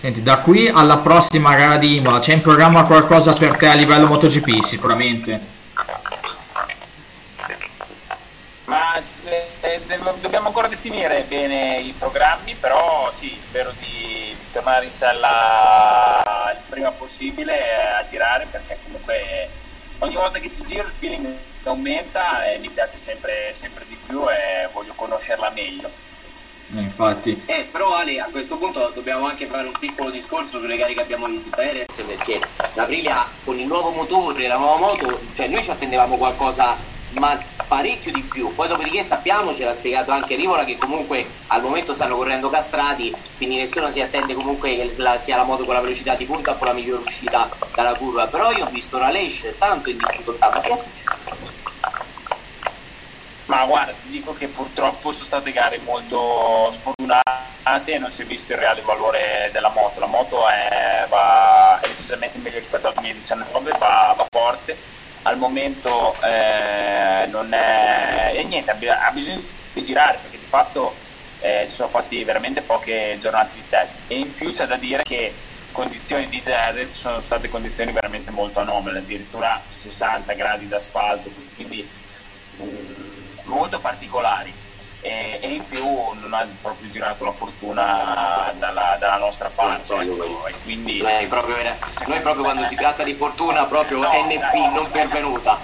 Senti, da qui alla prossima gara di Imola c'è in programma qualcosa per te a livello MotoGP sicuramente? Ma eh, dobbiamo ancora definire bene i programmi, però sì, spero di tornare in sella il prima possibile a girare perché comunque ogni volta che ci giro il feeling aumenta e mi piace sempre, sempre di più e voglio conoscerla meglio. Eh, infatti. Eh, però Ale, a questo punto dobbiamo anche fare un piccolo discorso sulle gare che abbiamo visto a Erez perché l'Aprilia con il nuovo motore, la nuova moto, cioè noi ci attendevamo qualcosa ma parecchio di più. Poi dopodiché sappiamo, ce l'ha spiegato anche Rivola, che comunque al momento stanno correndo castrati, quindi nessuno si attende comunque che la, sia la moto con la velocità di punta con la migliore uscita dalla curva. Però io ho visto la Leish tanto in difficoltà, ma che è successo? Ma guarda, ti dico che purtroppo sono state gare molto sfortunate e non si è visto il reale valore della moto. La moto è, va, è decisamente meglio rispetto al 2019, va, va forte al momento eh, non è e niente ha bisogno di girare perché di fatto eh, si sono fatti veramente poche giornate di test. E in più c'è da dire che condizioni di Jerez sono state condizioni veramente molto anomale addirittura 60 gradi d'asfalto quindi mm, molto particolari e, e, in più non ha proprio girato la fortuna dalla, dalla nostra parte ecco, e quindi noi proprio, noi proprio quando si tratta di fortuna proprio no, NP no, non pervenuta.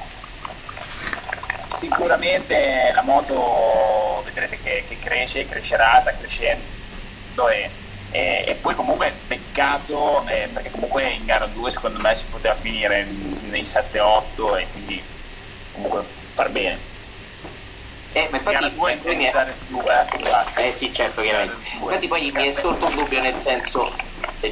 Sicuramente la moto vedrete che, che cresce crescerà sta crescendo e, e, e poi comunque peccato eh, perché comunque in gara 2 secondo me si poteva finire nei 7-8 e quindi comunque far bene eh, ma infatti poi mi è... Eh, eh sì, certo, chiaramente. Infatti poi mi è sorto un dubbio nel senso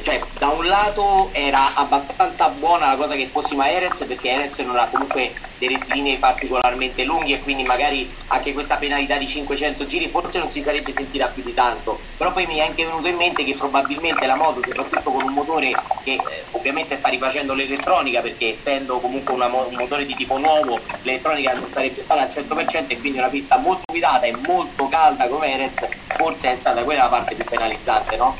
cioè da un lato era abbastanza buona la cosa che fossimo a Erez perché Erez non ha comunque dei rettilinei particolarmente lunghi e quindi magari anche questa penalità di 500 giri forse non si sarebbe sentita più di tanto però poi mi è anche venuto in mente che probabilmente la moto soprattutto con un motore che eh, ovviamente sta rifacendo l'elettronica perché essendo comunque mo- un motore di tipo nuovo l'elettronica non sarebbe stata al 100% e quindi una pista molto guidata e molto calda come Erez forse è stata quella la parte più penalizzante no?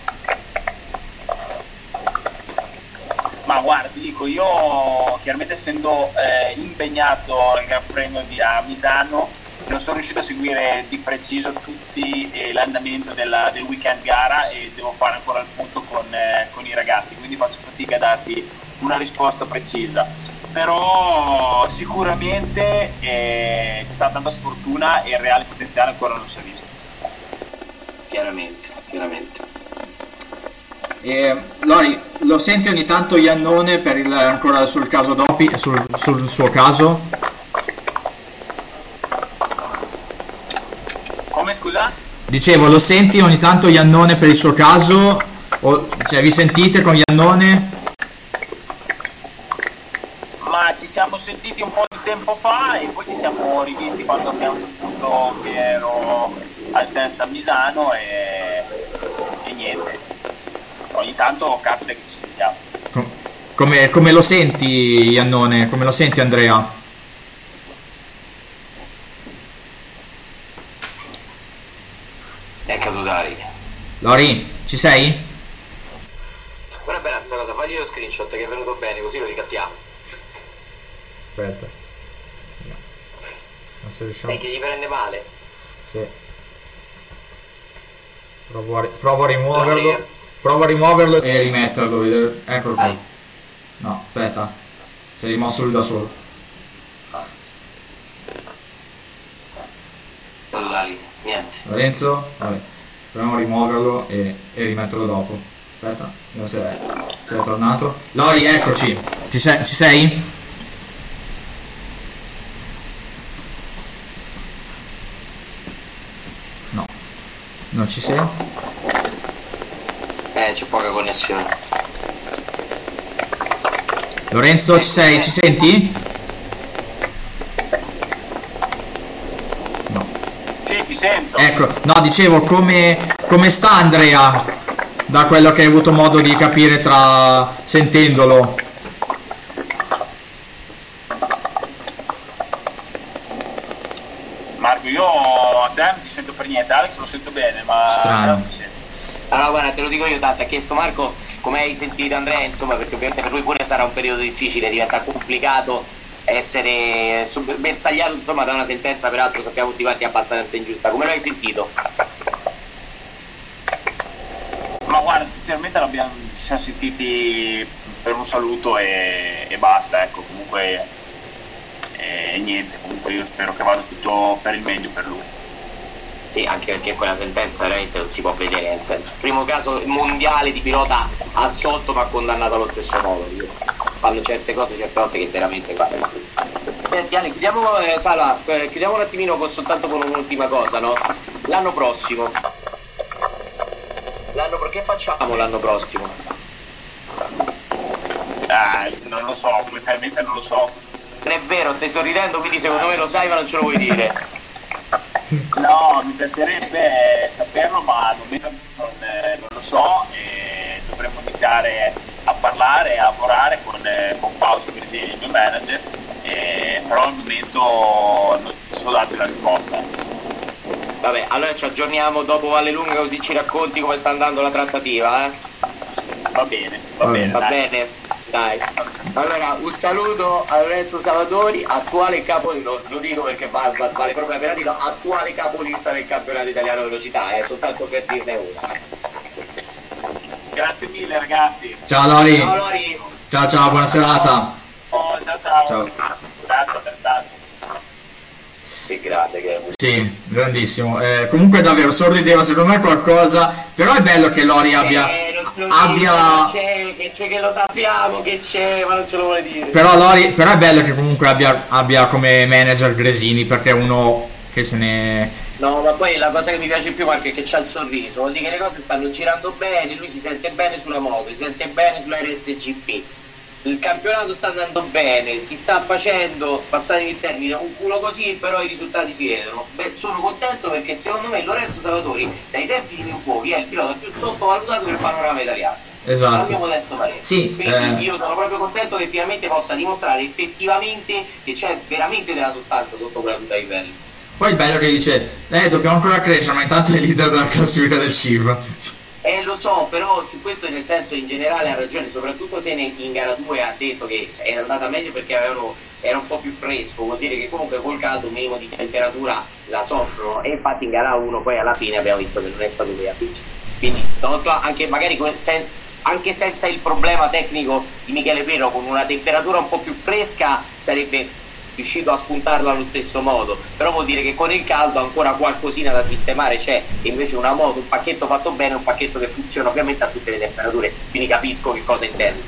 Ma guarda, ti dico, io chiaramente essendo eh, impegnato al Gran Premio di Misano, non sono riuscito a seguire di preciso tutti eh, l'andamento della, del weekend gara e devo fare ancora il punto con, eh, con i ragazzi, quindi faccio fatica a darti una risposta precisa. Però sicuramente eh, c'è stata tanta sfortuna e il reale potenziale ancora non si è visto. Chiaramente, chiaramente. E, Lori, lo senti ogni tanto Iannone per il, ancora sul caso Dopi, sul, sul suo caso? Come scusa? Dicevo, lo senti ogni tanto Iannone per il suo caso? O, cioè, vi sentite con Iannone? Ma ci siamo sentiti un po' di tempo fa e poi ci siamo rivisti quando abbiamo saputo che ero al test a Misano e, e niente. Ogni tanto capita che ci sentiamo. Com- Come, come lo senti Iannone? Come lo senti Andrea? È caduto Davide. Lori, ci sei? Guarda bene sta cosa, fagli lo screenshot che è venuto bene, così lo ricattiamo. Aspetta. Non se riusciamo. E che gli prende male. Sì. Provo a, ri- provo a rimuoverlo. Lori. Provo a rimuoverlo e rimetterlo. vedere- Eccolo qua. Dai. No, aspetta. Si è rimosso lui da solo. Niente. Lorenzo, vabbè. Proviamo a rimuoverlo e, e rimetterlo dopo. Aspetta, non si è tornato. Lori, eccoci. Ci sei? Ci sei? No. Non ci sei? Eh, c'è poca connessione. Lorenzo, ci sei? Ci senti? No. Sì, ti sento. Ecco, no, dicevo come, come sta Andrea da quello che hai avuto modo di capire tra sentendolo. Marco, io a te non ti sento per niente, Alex lo sento bene, ma Strano. Allora guarda, te lo dico io tanto, ha chiesto Marco come hai sentito Andrea, insomma, perché ovviamente per lui pure sarà un periodo difficile, diventa complicato essere bersagliato insomma da una sentenza peraltro sappiamo tutti quanti abbastanza ingiusta. Come lo hai sentito? Ma guarda, sinceramente l'abbiamo, ci siamo sentiti per un saluto e, e basta, ecco, comunque e niente, comunque io spero che vada tutto per il meglio per lui. Sì, anche perché quella sentenza veramente non si può vedere, nel senso, primo caso mondiale di pilota assolto ma condannato allo stesso modo. Io fanno certe cose certe volte che veramente guarda. Senti Ale, chiudiamo, eh, Sala, eh, chiudiamo un attimino con, soltanto con un'ultima cosa, no? L'anno prossimo. L'anno che facciamo l'anno prossimo? Eh, non lo so, mentalmente non lo so. Non è vero, stai sorridendo, quindi secondo me lo sai ma non ce lo vuoi dire. No, mi piacerebbe saperlo, ma al momento non, eh, non lo so e dovremmo iniziare a parlare, a lavorare con, eh, con Fausto, che è il mio manager, e- però al momento non so darti la risposta. Vabbè, allora ci aggiorniamo dopo Valle Lunga così ci racconti come sta andando la trattativa, eh? Va bene, va Va bene. Va dai. bene? Dai. Allora, un saluto a Lorenzo Salvatori, attuale capo, lo, lo dico perché va- va- vale proprio la pena dirlo, attuale capolista del campionato italiano velocità, eh, soltanto per dirne una. Grazie mille ragazzi. Ciao Lori. Ciao Lori! Ciao ciao, buona serata. Oh, ciao ciao. Ciao. Grazie per tanto. Che grande che è. Sì, grandissimo. Eh, comunque davvero sorrideva secondo me qualcosa, però è bello che Lori abbia... Eh, non abbia... dico, C'è, che c'è, che lo sappiamo che c'è, ma non ce lo vuole dire. Però, Lori, però è bello che comunque abbia, abbia come manager Gresini perché è uno che se ne... No, ma poi la cosa che mi piace più Marco è che c'ha il sorriso, vuol dire che le cose stanno girando bene, lui si sente bene sulla moto, si sente bene sulla RSGP. Il campionato sta andando bene, si sta facendo, passare il termine, un culo così, però i risultati si vedono. Beh, sono contento perché secondo me Lorenzo Salvatori, dai tempi di New Pochi, è il pilota più sottovalutato del panorama italiano. Al mio Esatto. modesto parere. Sì, Quindi eh. io sono proprio contento che finalmente possa dimostrare effettivamente che c'è veramente della sostanza sotto quella tuta livelli. Poi il bello che dice, eh, dobbiamo ancora crescere, ma intanto è leader della classifica del CIV. Eh lo so, però su questo nel senso in generale ha ragione, soprattutto se in gara 2 ha detto che è andata meglio perché avevano era un po' più fresco, vuol dire che comunque col caldo minimo di temperatura la soffrono e infatti in gara 1 poi alla fine abbiamo visto che non è stato lui a vincere. Quindi anche magari sen- anche senza il problema tecnico di Michele Perro con una temperatura un po' più fresca sarebbe riuscito a spuntarla allo stesso modo, però vuol dire che con il caldo ancora qualcosina da sistemare c'è, e invece una moto, un pacchetto fatto bene, un pacchetto che funziona ovviamente a tutte le temperature, quindi capisco che cosa intendo.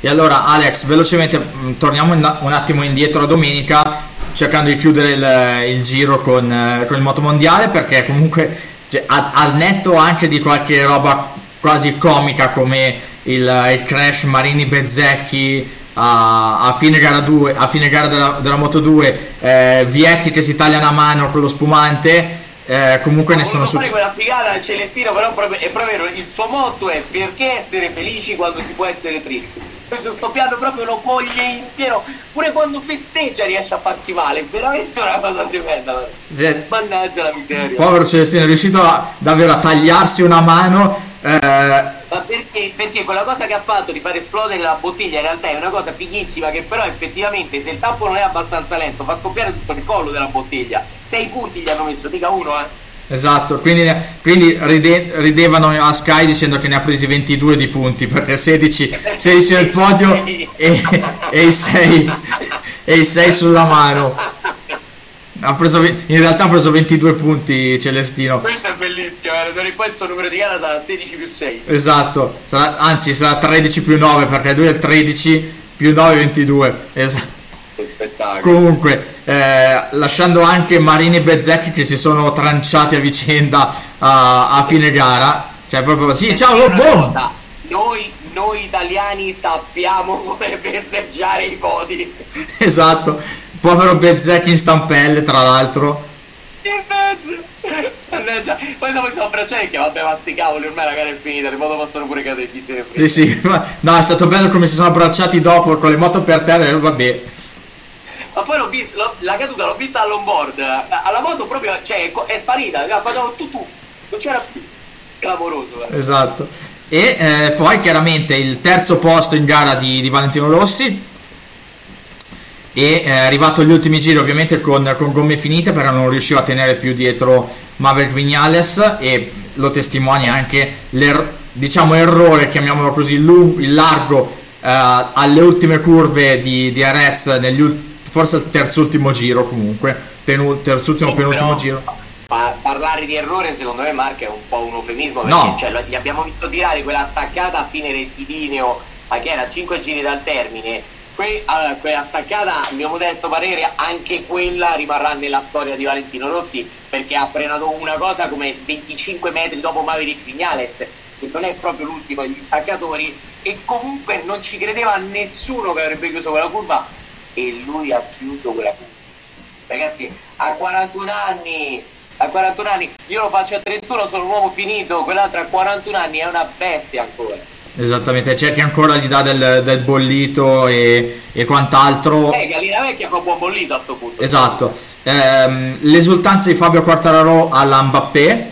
E allora Alex, velocemente mm, torniamo un attimo indietro a domenica, cercando di chiudere il, il giro con, eh, con, il motomondiale, perché comunque cioè, al netto anche di qualche roba quasi comica come il, il crash Marini Bezzecchi a, a, fine gara 2 a fine gara della, della Moto 2 eh, Vietti che si taglia una mano con lo spumante eh, comunque ne sono successi quella figata al Celestino però è proprio vero il suo motto è perché essere felici quando si può essere tristi. Questo sto piano proprio lo coglie intero pure quando festeggia riesce a farsi male è veramente una cosa tremenda cioè, mannaggia la miseria. povero Celestino è riuscito a, davvero a tagliarsi una mano eh... Ma perché, perché quella cosa che ha fatto di far esplodere la bottiglia in realtà è una cosa fighissima che però effettivamente se il tappo non è abbastanza lento fa scoppiare tutto il collo della bottiglia. Sei punti gli hanno messo, dica uno eh. Esatto, quindi, quindi ride, ridevano a Sky dicendo che ne ha presi 22 di punti perché 16, 16 nel podio e, e, i 6, e i 6 sulla mano preso, in realtà ha preso 22 punti Celestino. Questo è bellissimo, eh. poi il suo numero di gara sarà 16 più 6. Esatto, sarà, anzi sarà 13 più 9 perché lui è 13 più 9 22. Esatto. Comunque, eh, lasciando anche Marini e Bezzecchi che si sono tranciati a vicenda a, a fine gara. Cioè proprio sì, ciao, boom! Noi, noi italiani sappiamo come festeggiare i podi. Esatto, Povero Bezzecchi in stampelle, tra l'altro. In mezzo! Mannaggia. Poi dopo siamo abbracciati che vabbè ma sti cavoli ormai la gara è finita, di modo possono pure cadere chi se Sì sì, ma no è stato bello come si sono abbracciati dopo con le moto per terra e vabbè. Ma poi l'ho vista, l'ho, la caduta l'ho vista all'onboard, alla moto proprio, cioè è sparita, ha fatto tutto, non c'era più. Clamoroso. Eh. Esatto. E eh, poi chiaramente il terzo posto in gara di, di Valentino Rossi, e è arrivato agli ultimi giri ovviamente con, con, gomme finite perché non riusciva a tenere più dietro Maverick Vignales e lo testimonia anche l'er- diciamo errore, chiamiamolo così, il largo eh, alle ultime curve di, di Arez, negli ult- forse il terzultimo giro comunque, penul- terzultimo, sì, penultimo giro. Pa- parlare di errore secondo me Marco è un po' un eufemismo perché no. cioè, gli abbiamo visto tirare quella staccata a fine rettilineo ma che era 5 giri dal termine Que- allora, quella staccata, a mio modesto parere, anche quella rimarrà nella storia di Valentino Rossi perché ha frenato una cosa come 25 metri dopo Maverick Vignales, che non è proprio l'ultimo degli staccatori, e comunque non ci credeva nessuno che avrebbe chiuso quella curva e lui ha chiuso quella curva. Ragazzi, a 41 anni, a 41 anni, io lo faccio a 31, sono un uomo finito, quell'altro a 41 anni è una bestia ancora. Esattamente, c'è chi ancora gli dà del, del bollito e, e, quant'altro. Eh, Gallina Vecchia fa un buon bollito a sto punto. Esatto. Ehm, l'esultanza di Fabio Quartararo alla Mbappé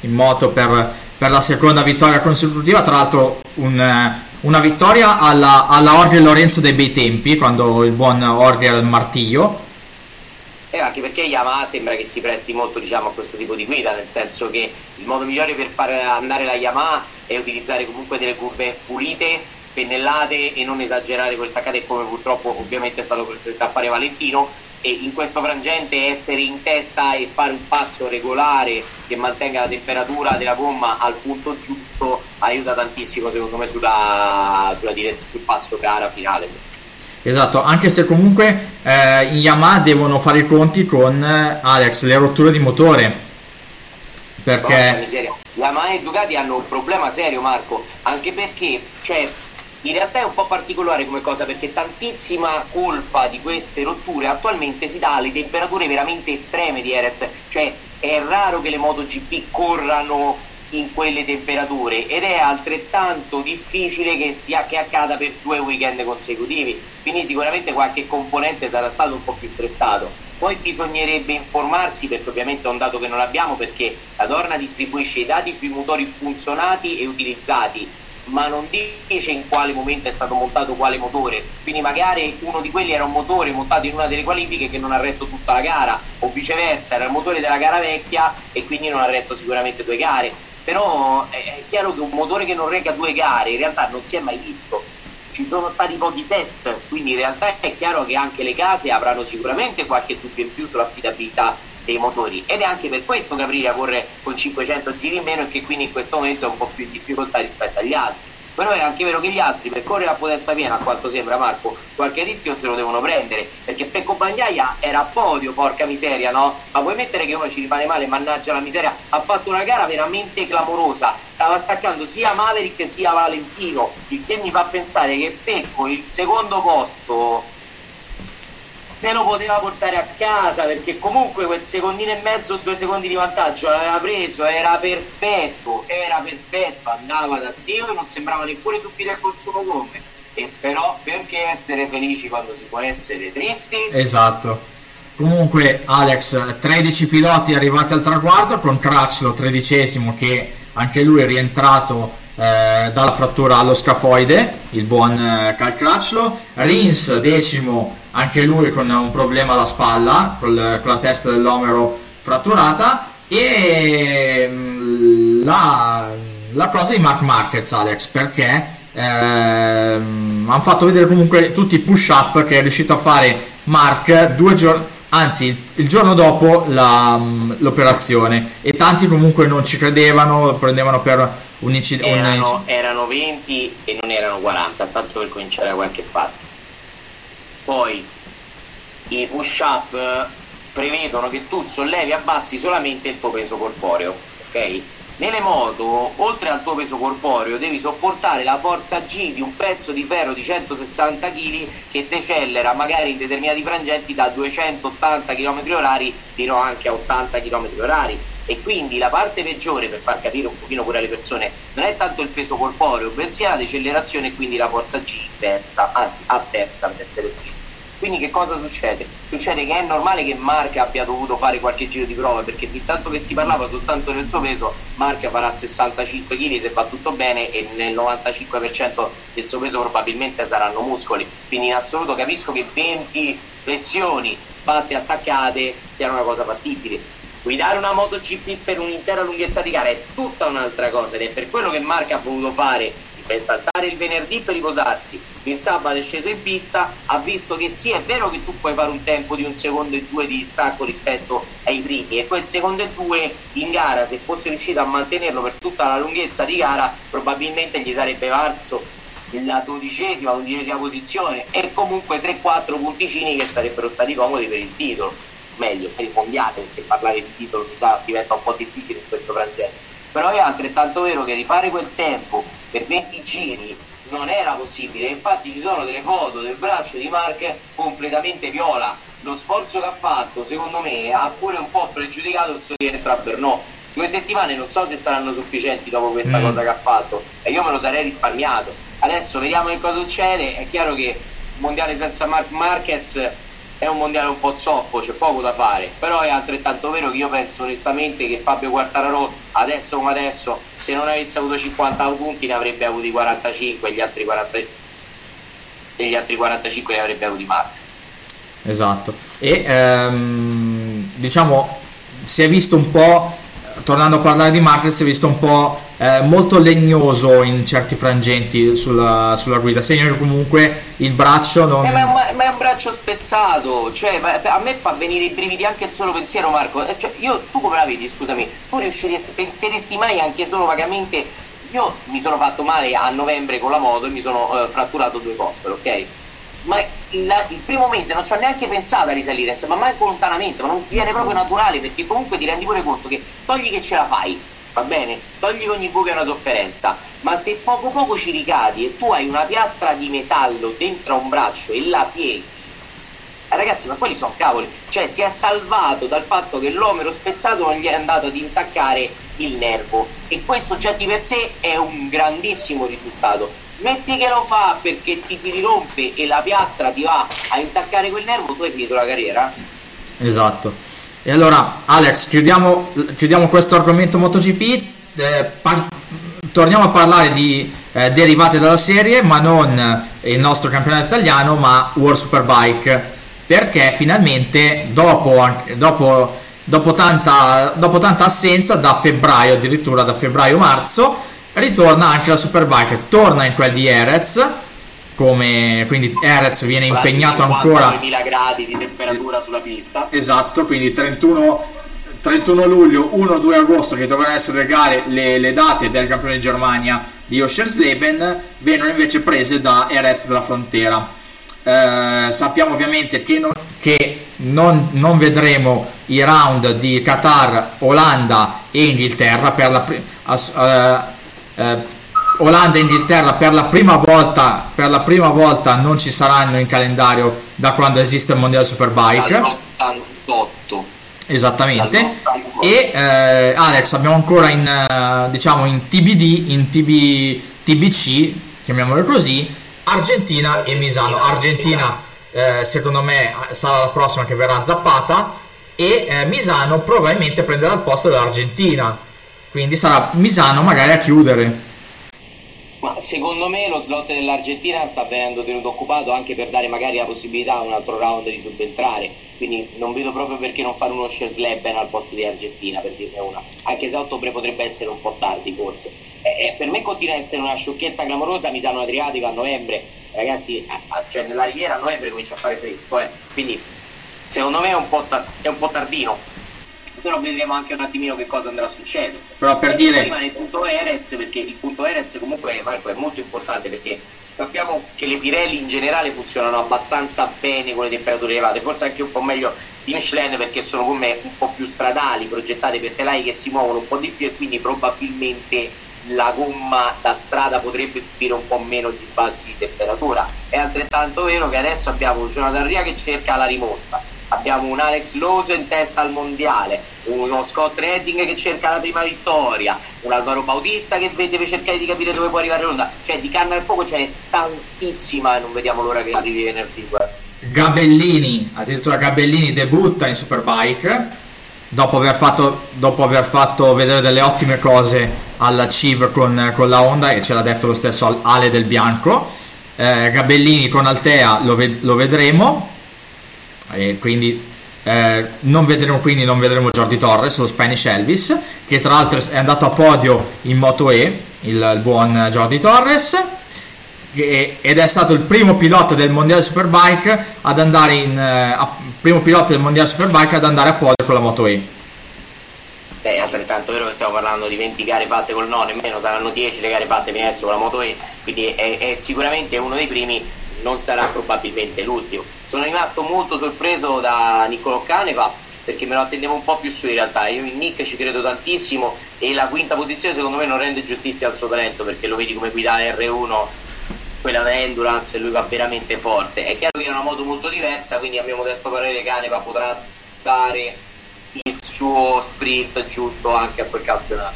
in moto per, per, la seconda vittoria consecutiva, tra l'altro un, una vittoria alla, alla Orgel Lorenzo dei bei tempi, quando il buon Orgel martiglio. Eh, anche perché Yamaha sembra che si presti molto diciamo, a questo tipo di guida, nel senso che il modo migliore per far andare la Yamaha e utilizzare comunque delle curve pulite, pennellate e non esagerare con staccate come purtroppo ovviamente è stato costretto a fare Valentino. E in questo frangente essere in testa e fare un passo regolare che mantenga la temperatura della gomma al punto giusto aiuta tantissimo secondo me sulla, sulla direzione sul passo gara finale esatto anche se comunque eh, in Yamaha devono fare i conti con eh, Alex le rotture di motore. Perché Yamaha e Ducati hanno un problema serio Marco, anche perché cioè, in realtà è un po' particolare come cosa perché tantissima colpa di queste rotture attualmente si dà alle temperature veramente estreme di Erez, cioè è raro che le MotoGP corrano in quelle temperature ed è altrettanto difficile che, sia, che accada per due weekend consecutivi, quindi sicuramente qualche componente sarà stato un po' più stressato. Poi bisognerebbe informarsi, perché ovviamente è un dato che non abbiamo, perché la Dorna distribuisce i dati sui motori funzionati e utilizzati ma non dice in quale momento è stato montato quale motore. Quindi magari uno di quelli era un motore montato in una delle qualifiche che non ha retto tutta la gara, o viceversa, era il motore della gara vecchia e quindi non ha retto sicuramente due gare. Però è chiaro che un motore che non reca due gare in realtà non si è mai visto. Ci sono stati pochi test, quindi in realtà è chiaro che anche le case avranno sicuramente qualche dubbio in più sull'affidabilità dei motori ed è anche per questo che Aprilia corre con 500 giri in meno e che quindi in questo momento è un po' più in difficoltà rispetto agli altri però è anche vero che gli altri per correre a potenza piena a quanto sembra Marco qualche rischio se lo devono prendere. Perché Pecco Bagnaia era a podio porca miseria no? ma puoi mettere che uno ci rimane male? Mannaggia la miseria. Ha fatto una gara veramente clamorosa. Stava staccando sia Maverick sia Valentino. Il che mi fa pensare che Pecco il secondo posto se lo poteva portare a casa perché comunque quel secondino e mezzo, due secondi di vantaggio l'aveva preso, era perfetto, era perfetto, andava da Dio e non sembrava neppure subire il consumo gomme. E però perché essere felici quando si può essere tristi? Esatto. Comunque Alex, 13 piloti arrivati al traguardo con Crutchlow tredicesimo che anche lui è rientrato eh, dalla frattura allo scafoide, il buon eh, Cal Crutchlow, Rins decimo anche lui con un problema alla spalla, col, con la testa dell'omero fratturata. E mm, la, la, cosa di Mark Marquez Alex perché ehm, hanno fatto vedere comunque tutti i push up che è riuscito a fare Mark due giorni anzi il giorno dopo la, mm, l'operazione e tanti comunque non ci credevano lo prendevano per un incidente erano, erano 20 e non erano 40 tanto per cominciare da qualche parte poi i push up prevedono che tu sollevi e abbassi solamente il tuo peso corporeo, ok? Nelle moto, oltre al tuo peso corporeo, devi sopportare la forza G di un pezzo di ferro di 160 kg che decelera magari in determinati frangenti da 280 km/h fino anche a 80 km/h. E quindi la parte peggiore, per far capire un pochino pure alle persone, non è tanto il peso corporeo, bensì la decelerazione e quindi la forza G inversa, anzi a terza per essere precisi. Quindi che cosa succede? Succede che è normale che Mark abbia dovuto fare qualche giro di prova perché fin tanto che si parlava soltanto del suo peso, Mark farà 65 kg se va tutto bene e nel 95% del suo peso probabilmente saranno muscoli. Quindi in assoluto capisco che 20 flessioni fatte attaccate siano una cosa fattibile. Guidare una MotoGP per un'intera lunghezza di gara è tutta un'altra cosa ed è per quello che Mark ha voluto fare per saltare il venerdì per riposarsi, il sabato è sceso in pista, ha visto che sì è vero che tu puoi fare un tempo di un secondo e due di distacco rispetto ai primi e quel secondo e due in gara se fosse riuscito a mantenerlo per tutta la lunghezza di gara probabilmente gli sarebbe valso la dodicesima, undicesima posizione e comunque 3-4 punticini che sarebbero stati comodi per il titolo, meglio per il mondiale perché parlare di titolo mi sa diventa un po' difficile in questo frangente. Però è altrettanto vero che rifare quel tempo per 20 giri non era possibile, infatti ci sono delle foto del braccio di Mark completamente viola. Lo sforzo che ha fatto, secondo me, ha pure un po' pregiudicato il suo rientro a Brno. Due settimane non so se saranno sufficienti dopo questa mm. cosa che ha fatto e io me lo sarei risparmiato. Adesso vediamo che cosa succede. È chiaro che mondiale senza Mark Marquez è un mondiale un po' zoppo, c'è poco da fare, però è altrettanto vero che io penso onestamente che Fabio Quartararo adesso come adesso se non avesse avuto 50 punti ne avrebbe avuti 45 e gli altri, 40, e gli altri 45 ne avrebbe avuti Marco. Esatto, e ehm, diciamo si è visto un po', tornando a parlare di Marquez, si è visto un po' eh, molto legnoso in certi frangenti sulla, sulla guida, segno che comunque il braccio non... Eh, ma, ma, ma, è un braccio spezzato, cioè a me fa venire i brividi anche il solo pensiero Marco, eh, cioè, io, tu come la vedi scusami, tu riusciresti, penseresti mai anche solo vagamente, io mi sono fatto male a novembre con la moto e mi sono eh, fratturato due costole, ok? ma il, il, primo mese non ci ho neanche pensato a risalire, ma manco lontanamente, ma non ti viene proprio naturale perché comunque ti rendi pure conto che togli che ce la fai, va bene? Togli ogni buco è una sofferenza, ma se poco poco ci ricadi e tu hai una piastra di metallo dentro a un braccio e la pieghi, ragazzi, ma quelli sono cavoli, cioè si è salvato dal fatto che l'omero spezzato non gli è andato ad intaccare il nervo e questo già di per sé è un grandissimo risultato. Metti che lo fa perché ti si rirompe e la piastra ti va a intaccare quel nervo, tu hai finito la carriera. Esatto. E allora, Alex, chiudiamo, chiudiamo questo argomento MotoGP. Eh, par- torniamo a parlare di eh, derivate dalla serie, ma non il nostro campionato italiano, ma World Superbike. Perché finalmente, dopo, dopo, dopo, tanta, dopo tanta assenza, da febbraio, addirittura da febbraio-marzo, ritorna anche la Superbike. Torna in quel di Erez come quindi Erez viene impegnato ancora. 2000 gradi di temperatura sulla pista. Esatto quindi 31, 31 luglio 1-2 agosto che dovranno essere gare le, le, date del campione di Germania di Oschersleben vengono invece prese da Erez della Frontera. Eh, sappiamo ovviamente che, non, che non, non, vedremo i round di Qatar, Olanda e Inghilterra per la, uh, uh, Olanda e Inghilterra per la prima volta per la prima volta non ci saranno in calendario da quando esiste il mondiale superbike. Dall'88 esattamente. E eh, Alex abbiamo ancora in uh, diciamo in TBD in TB, TBC chiamiamolo così Argentina e Misano. Argentina eh, secondo me sarà la prossima che verrà zappata e eh, Misano probabilmente prenderà il posto dell'Argentina quindi sarà Misano magari a chiudere ma secondo me lo slot dell'Argentina sta venendo tenuto occupato anche per dare magari la possibilità a un altro round di subentrare. Quindi non vedo proprio perché non fare uno share Sleben al posto di Argentina, per dirne una. Anche se a ottobre potrebbe essere un po' tardi, forse. Eh, eh, per me continua a essere una sciocchezza clamorosa. Misano Adriatico a novembre, ragazzi, cioè nella riviera a novembre comincia a fare fresco. Eh. Quindi secondo me è un po', ta- è un po tardino però vedremo anche un attimino che cosa andrà a succedere. Però per dire... Rimane il punto Erez, perché il punto Erez comunque Marco è molto importante perché sappiamo che le Pirelli in generale funzionano abbastanza bene con le temperature elevate, forse anche un po' meglio di Michelin perché sono come un po' più stradali, progettate per telai che si muovono un po' di più e quindi probabilmente la gomma da strada potrebbe subire un po' meno di sbalzi di temperatura. È altrettanto vero che adesso abbiamo un Jonathan Ria che cerca la rimonta abbiamo un Alex Loso in testa al mondiale, uno Scott Redding che cerca la prima vittoria, un Alvaro Bautista che deve cercare di capire dove può arrivare l'onda, cioè di canna al fuoco c'è tantissima e non vediamo l'ora che arrivi venerdì. Gabellini, addirittura Gabellini debutta in Superbike dopo aver fatto, dopo aver fatto vedere delle ottime cose alla CIV con, con, la Honda e ce l'ha detto lo stesso Ale del Bianco. Eh, Gabellini con Altea lo, ved- lo vedremo e quindi eh, non vedremo quindi non vedremo Jordi Torres lo Spanish Elvis che tra l'altro è andato a podio in Moto E il, il buon Jordi Torres che, ed è stato il primo pilota del mondiale Superbike ad andare in eh, a, primo pilota del mondiale Superbike ad andare a podio con la Moto E. Beh, altrettanto vero che stiamo parlando di 20 gare fatte col no, nemmeno saranno 10 le gare fatte adesso con la Moto E, quindi è, è sicuramente uno dei primi, non sarà probabilmente l'ultimo sono rimasto molto sorpreso da Niccolò Caneva perché me lo attendevo un po' più su in realtà. Io in Nick ci credo tantissimo e la quinta posizione secondo me non rende giustizia al suo talento perché lo vedi come guida R1, quella da Endurance e lui va veramente forte. È chiaro che è una moto molto diversa, quindi a mio modesto parere Caneva potrà dare il suo sprint giusto anche a quel campionato.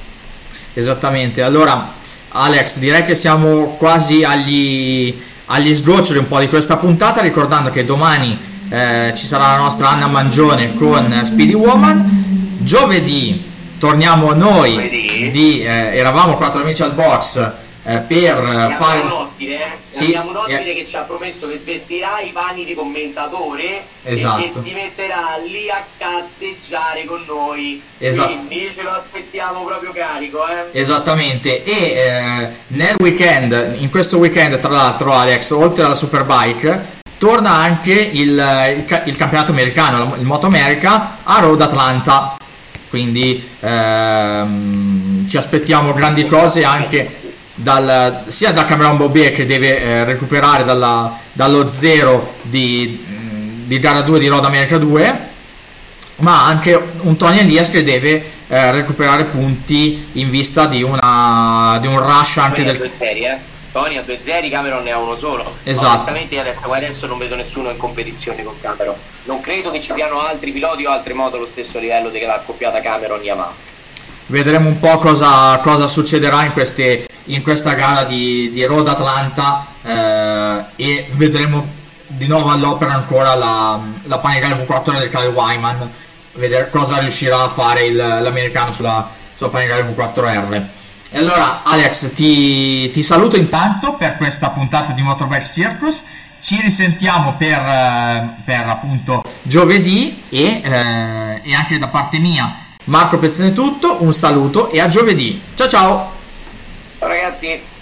Esattamente, allora Alex direi che siamo quasi agli agli sgoccioli un po' di questa puntata ricordando che domani eh, ci sarà la nostra Anna Mangione con Speedy Woman giovedì torniamo noi. Di, eh, eravamo quattro amici al box eh, per abbiamo fare un ospite, eh? sì, abbiamo un ospite eh. che ci ha promesso che svestirà i panni di commentatore esatto. e che si metterà lì a cazzeggiare con noi esatto. quindi ce lo aspettiamo proprio carico eh? esattamente e eh, nel weekend in questo weekend tra l'altro Alex oltre alla Superbike torna anche il, il, il campionato americano il Moto America a Road Atlanta quindi ehm, ci aspettiamo grandi cose anche dal, sia da Cameron Bobbier che deve eh, recuperare dalla, dallo zero di, di, gara 2 di Road America 2 ma anche un Tony Elias che deve eh, recuperare punti in vista di, una, di un rush anche Tony del... Eh? Tony a due zeri, Cameron ne ha uno solo Esatto. onestamente adesso, adesso non vedo nessuno in competizione con Cameron non credo che ci siano altri piloti o altre moto allo stesso livello della accoppiata Cameron-Yamaha vedremo un po' cosa, cosa succederà in, queste, in, questa gara di, di Road Atlanta eh, e vedremo di nuovo all'opera ancora la, la Panigale V4 del Kyle Wyman. Vedere cosa riuscirà a fare il, l'americano sulla, sulla Panigale V4R E allora Alex ti, ti saluto intanto per questa puntata di Motorbike Circus. Ci risentiamo per, eh, per appunto giovedì e, eh, e, anche da parte mia Marco Pezzone tutto un saluto e a giovedì. Ciao ciao. Ciao ragazzi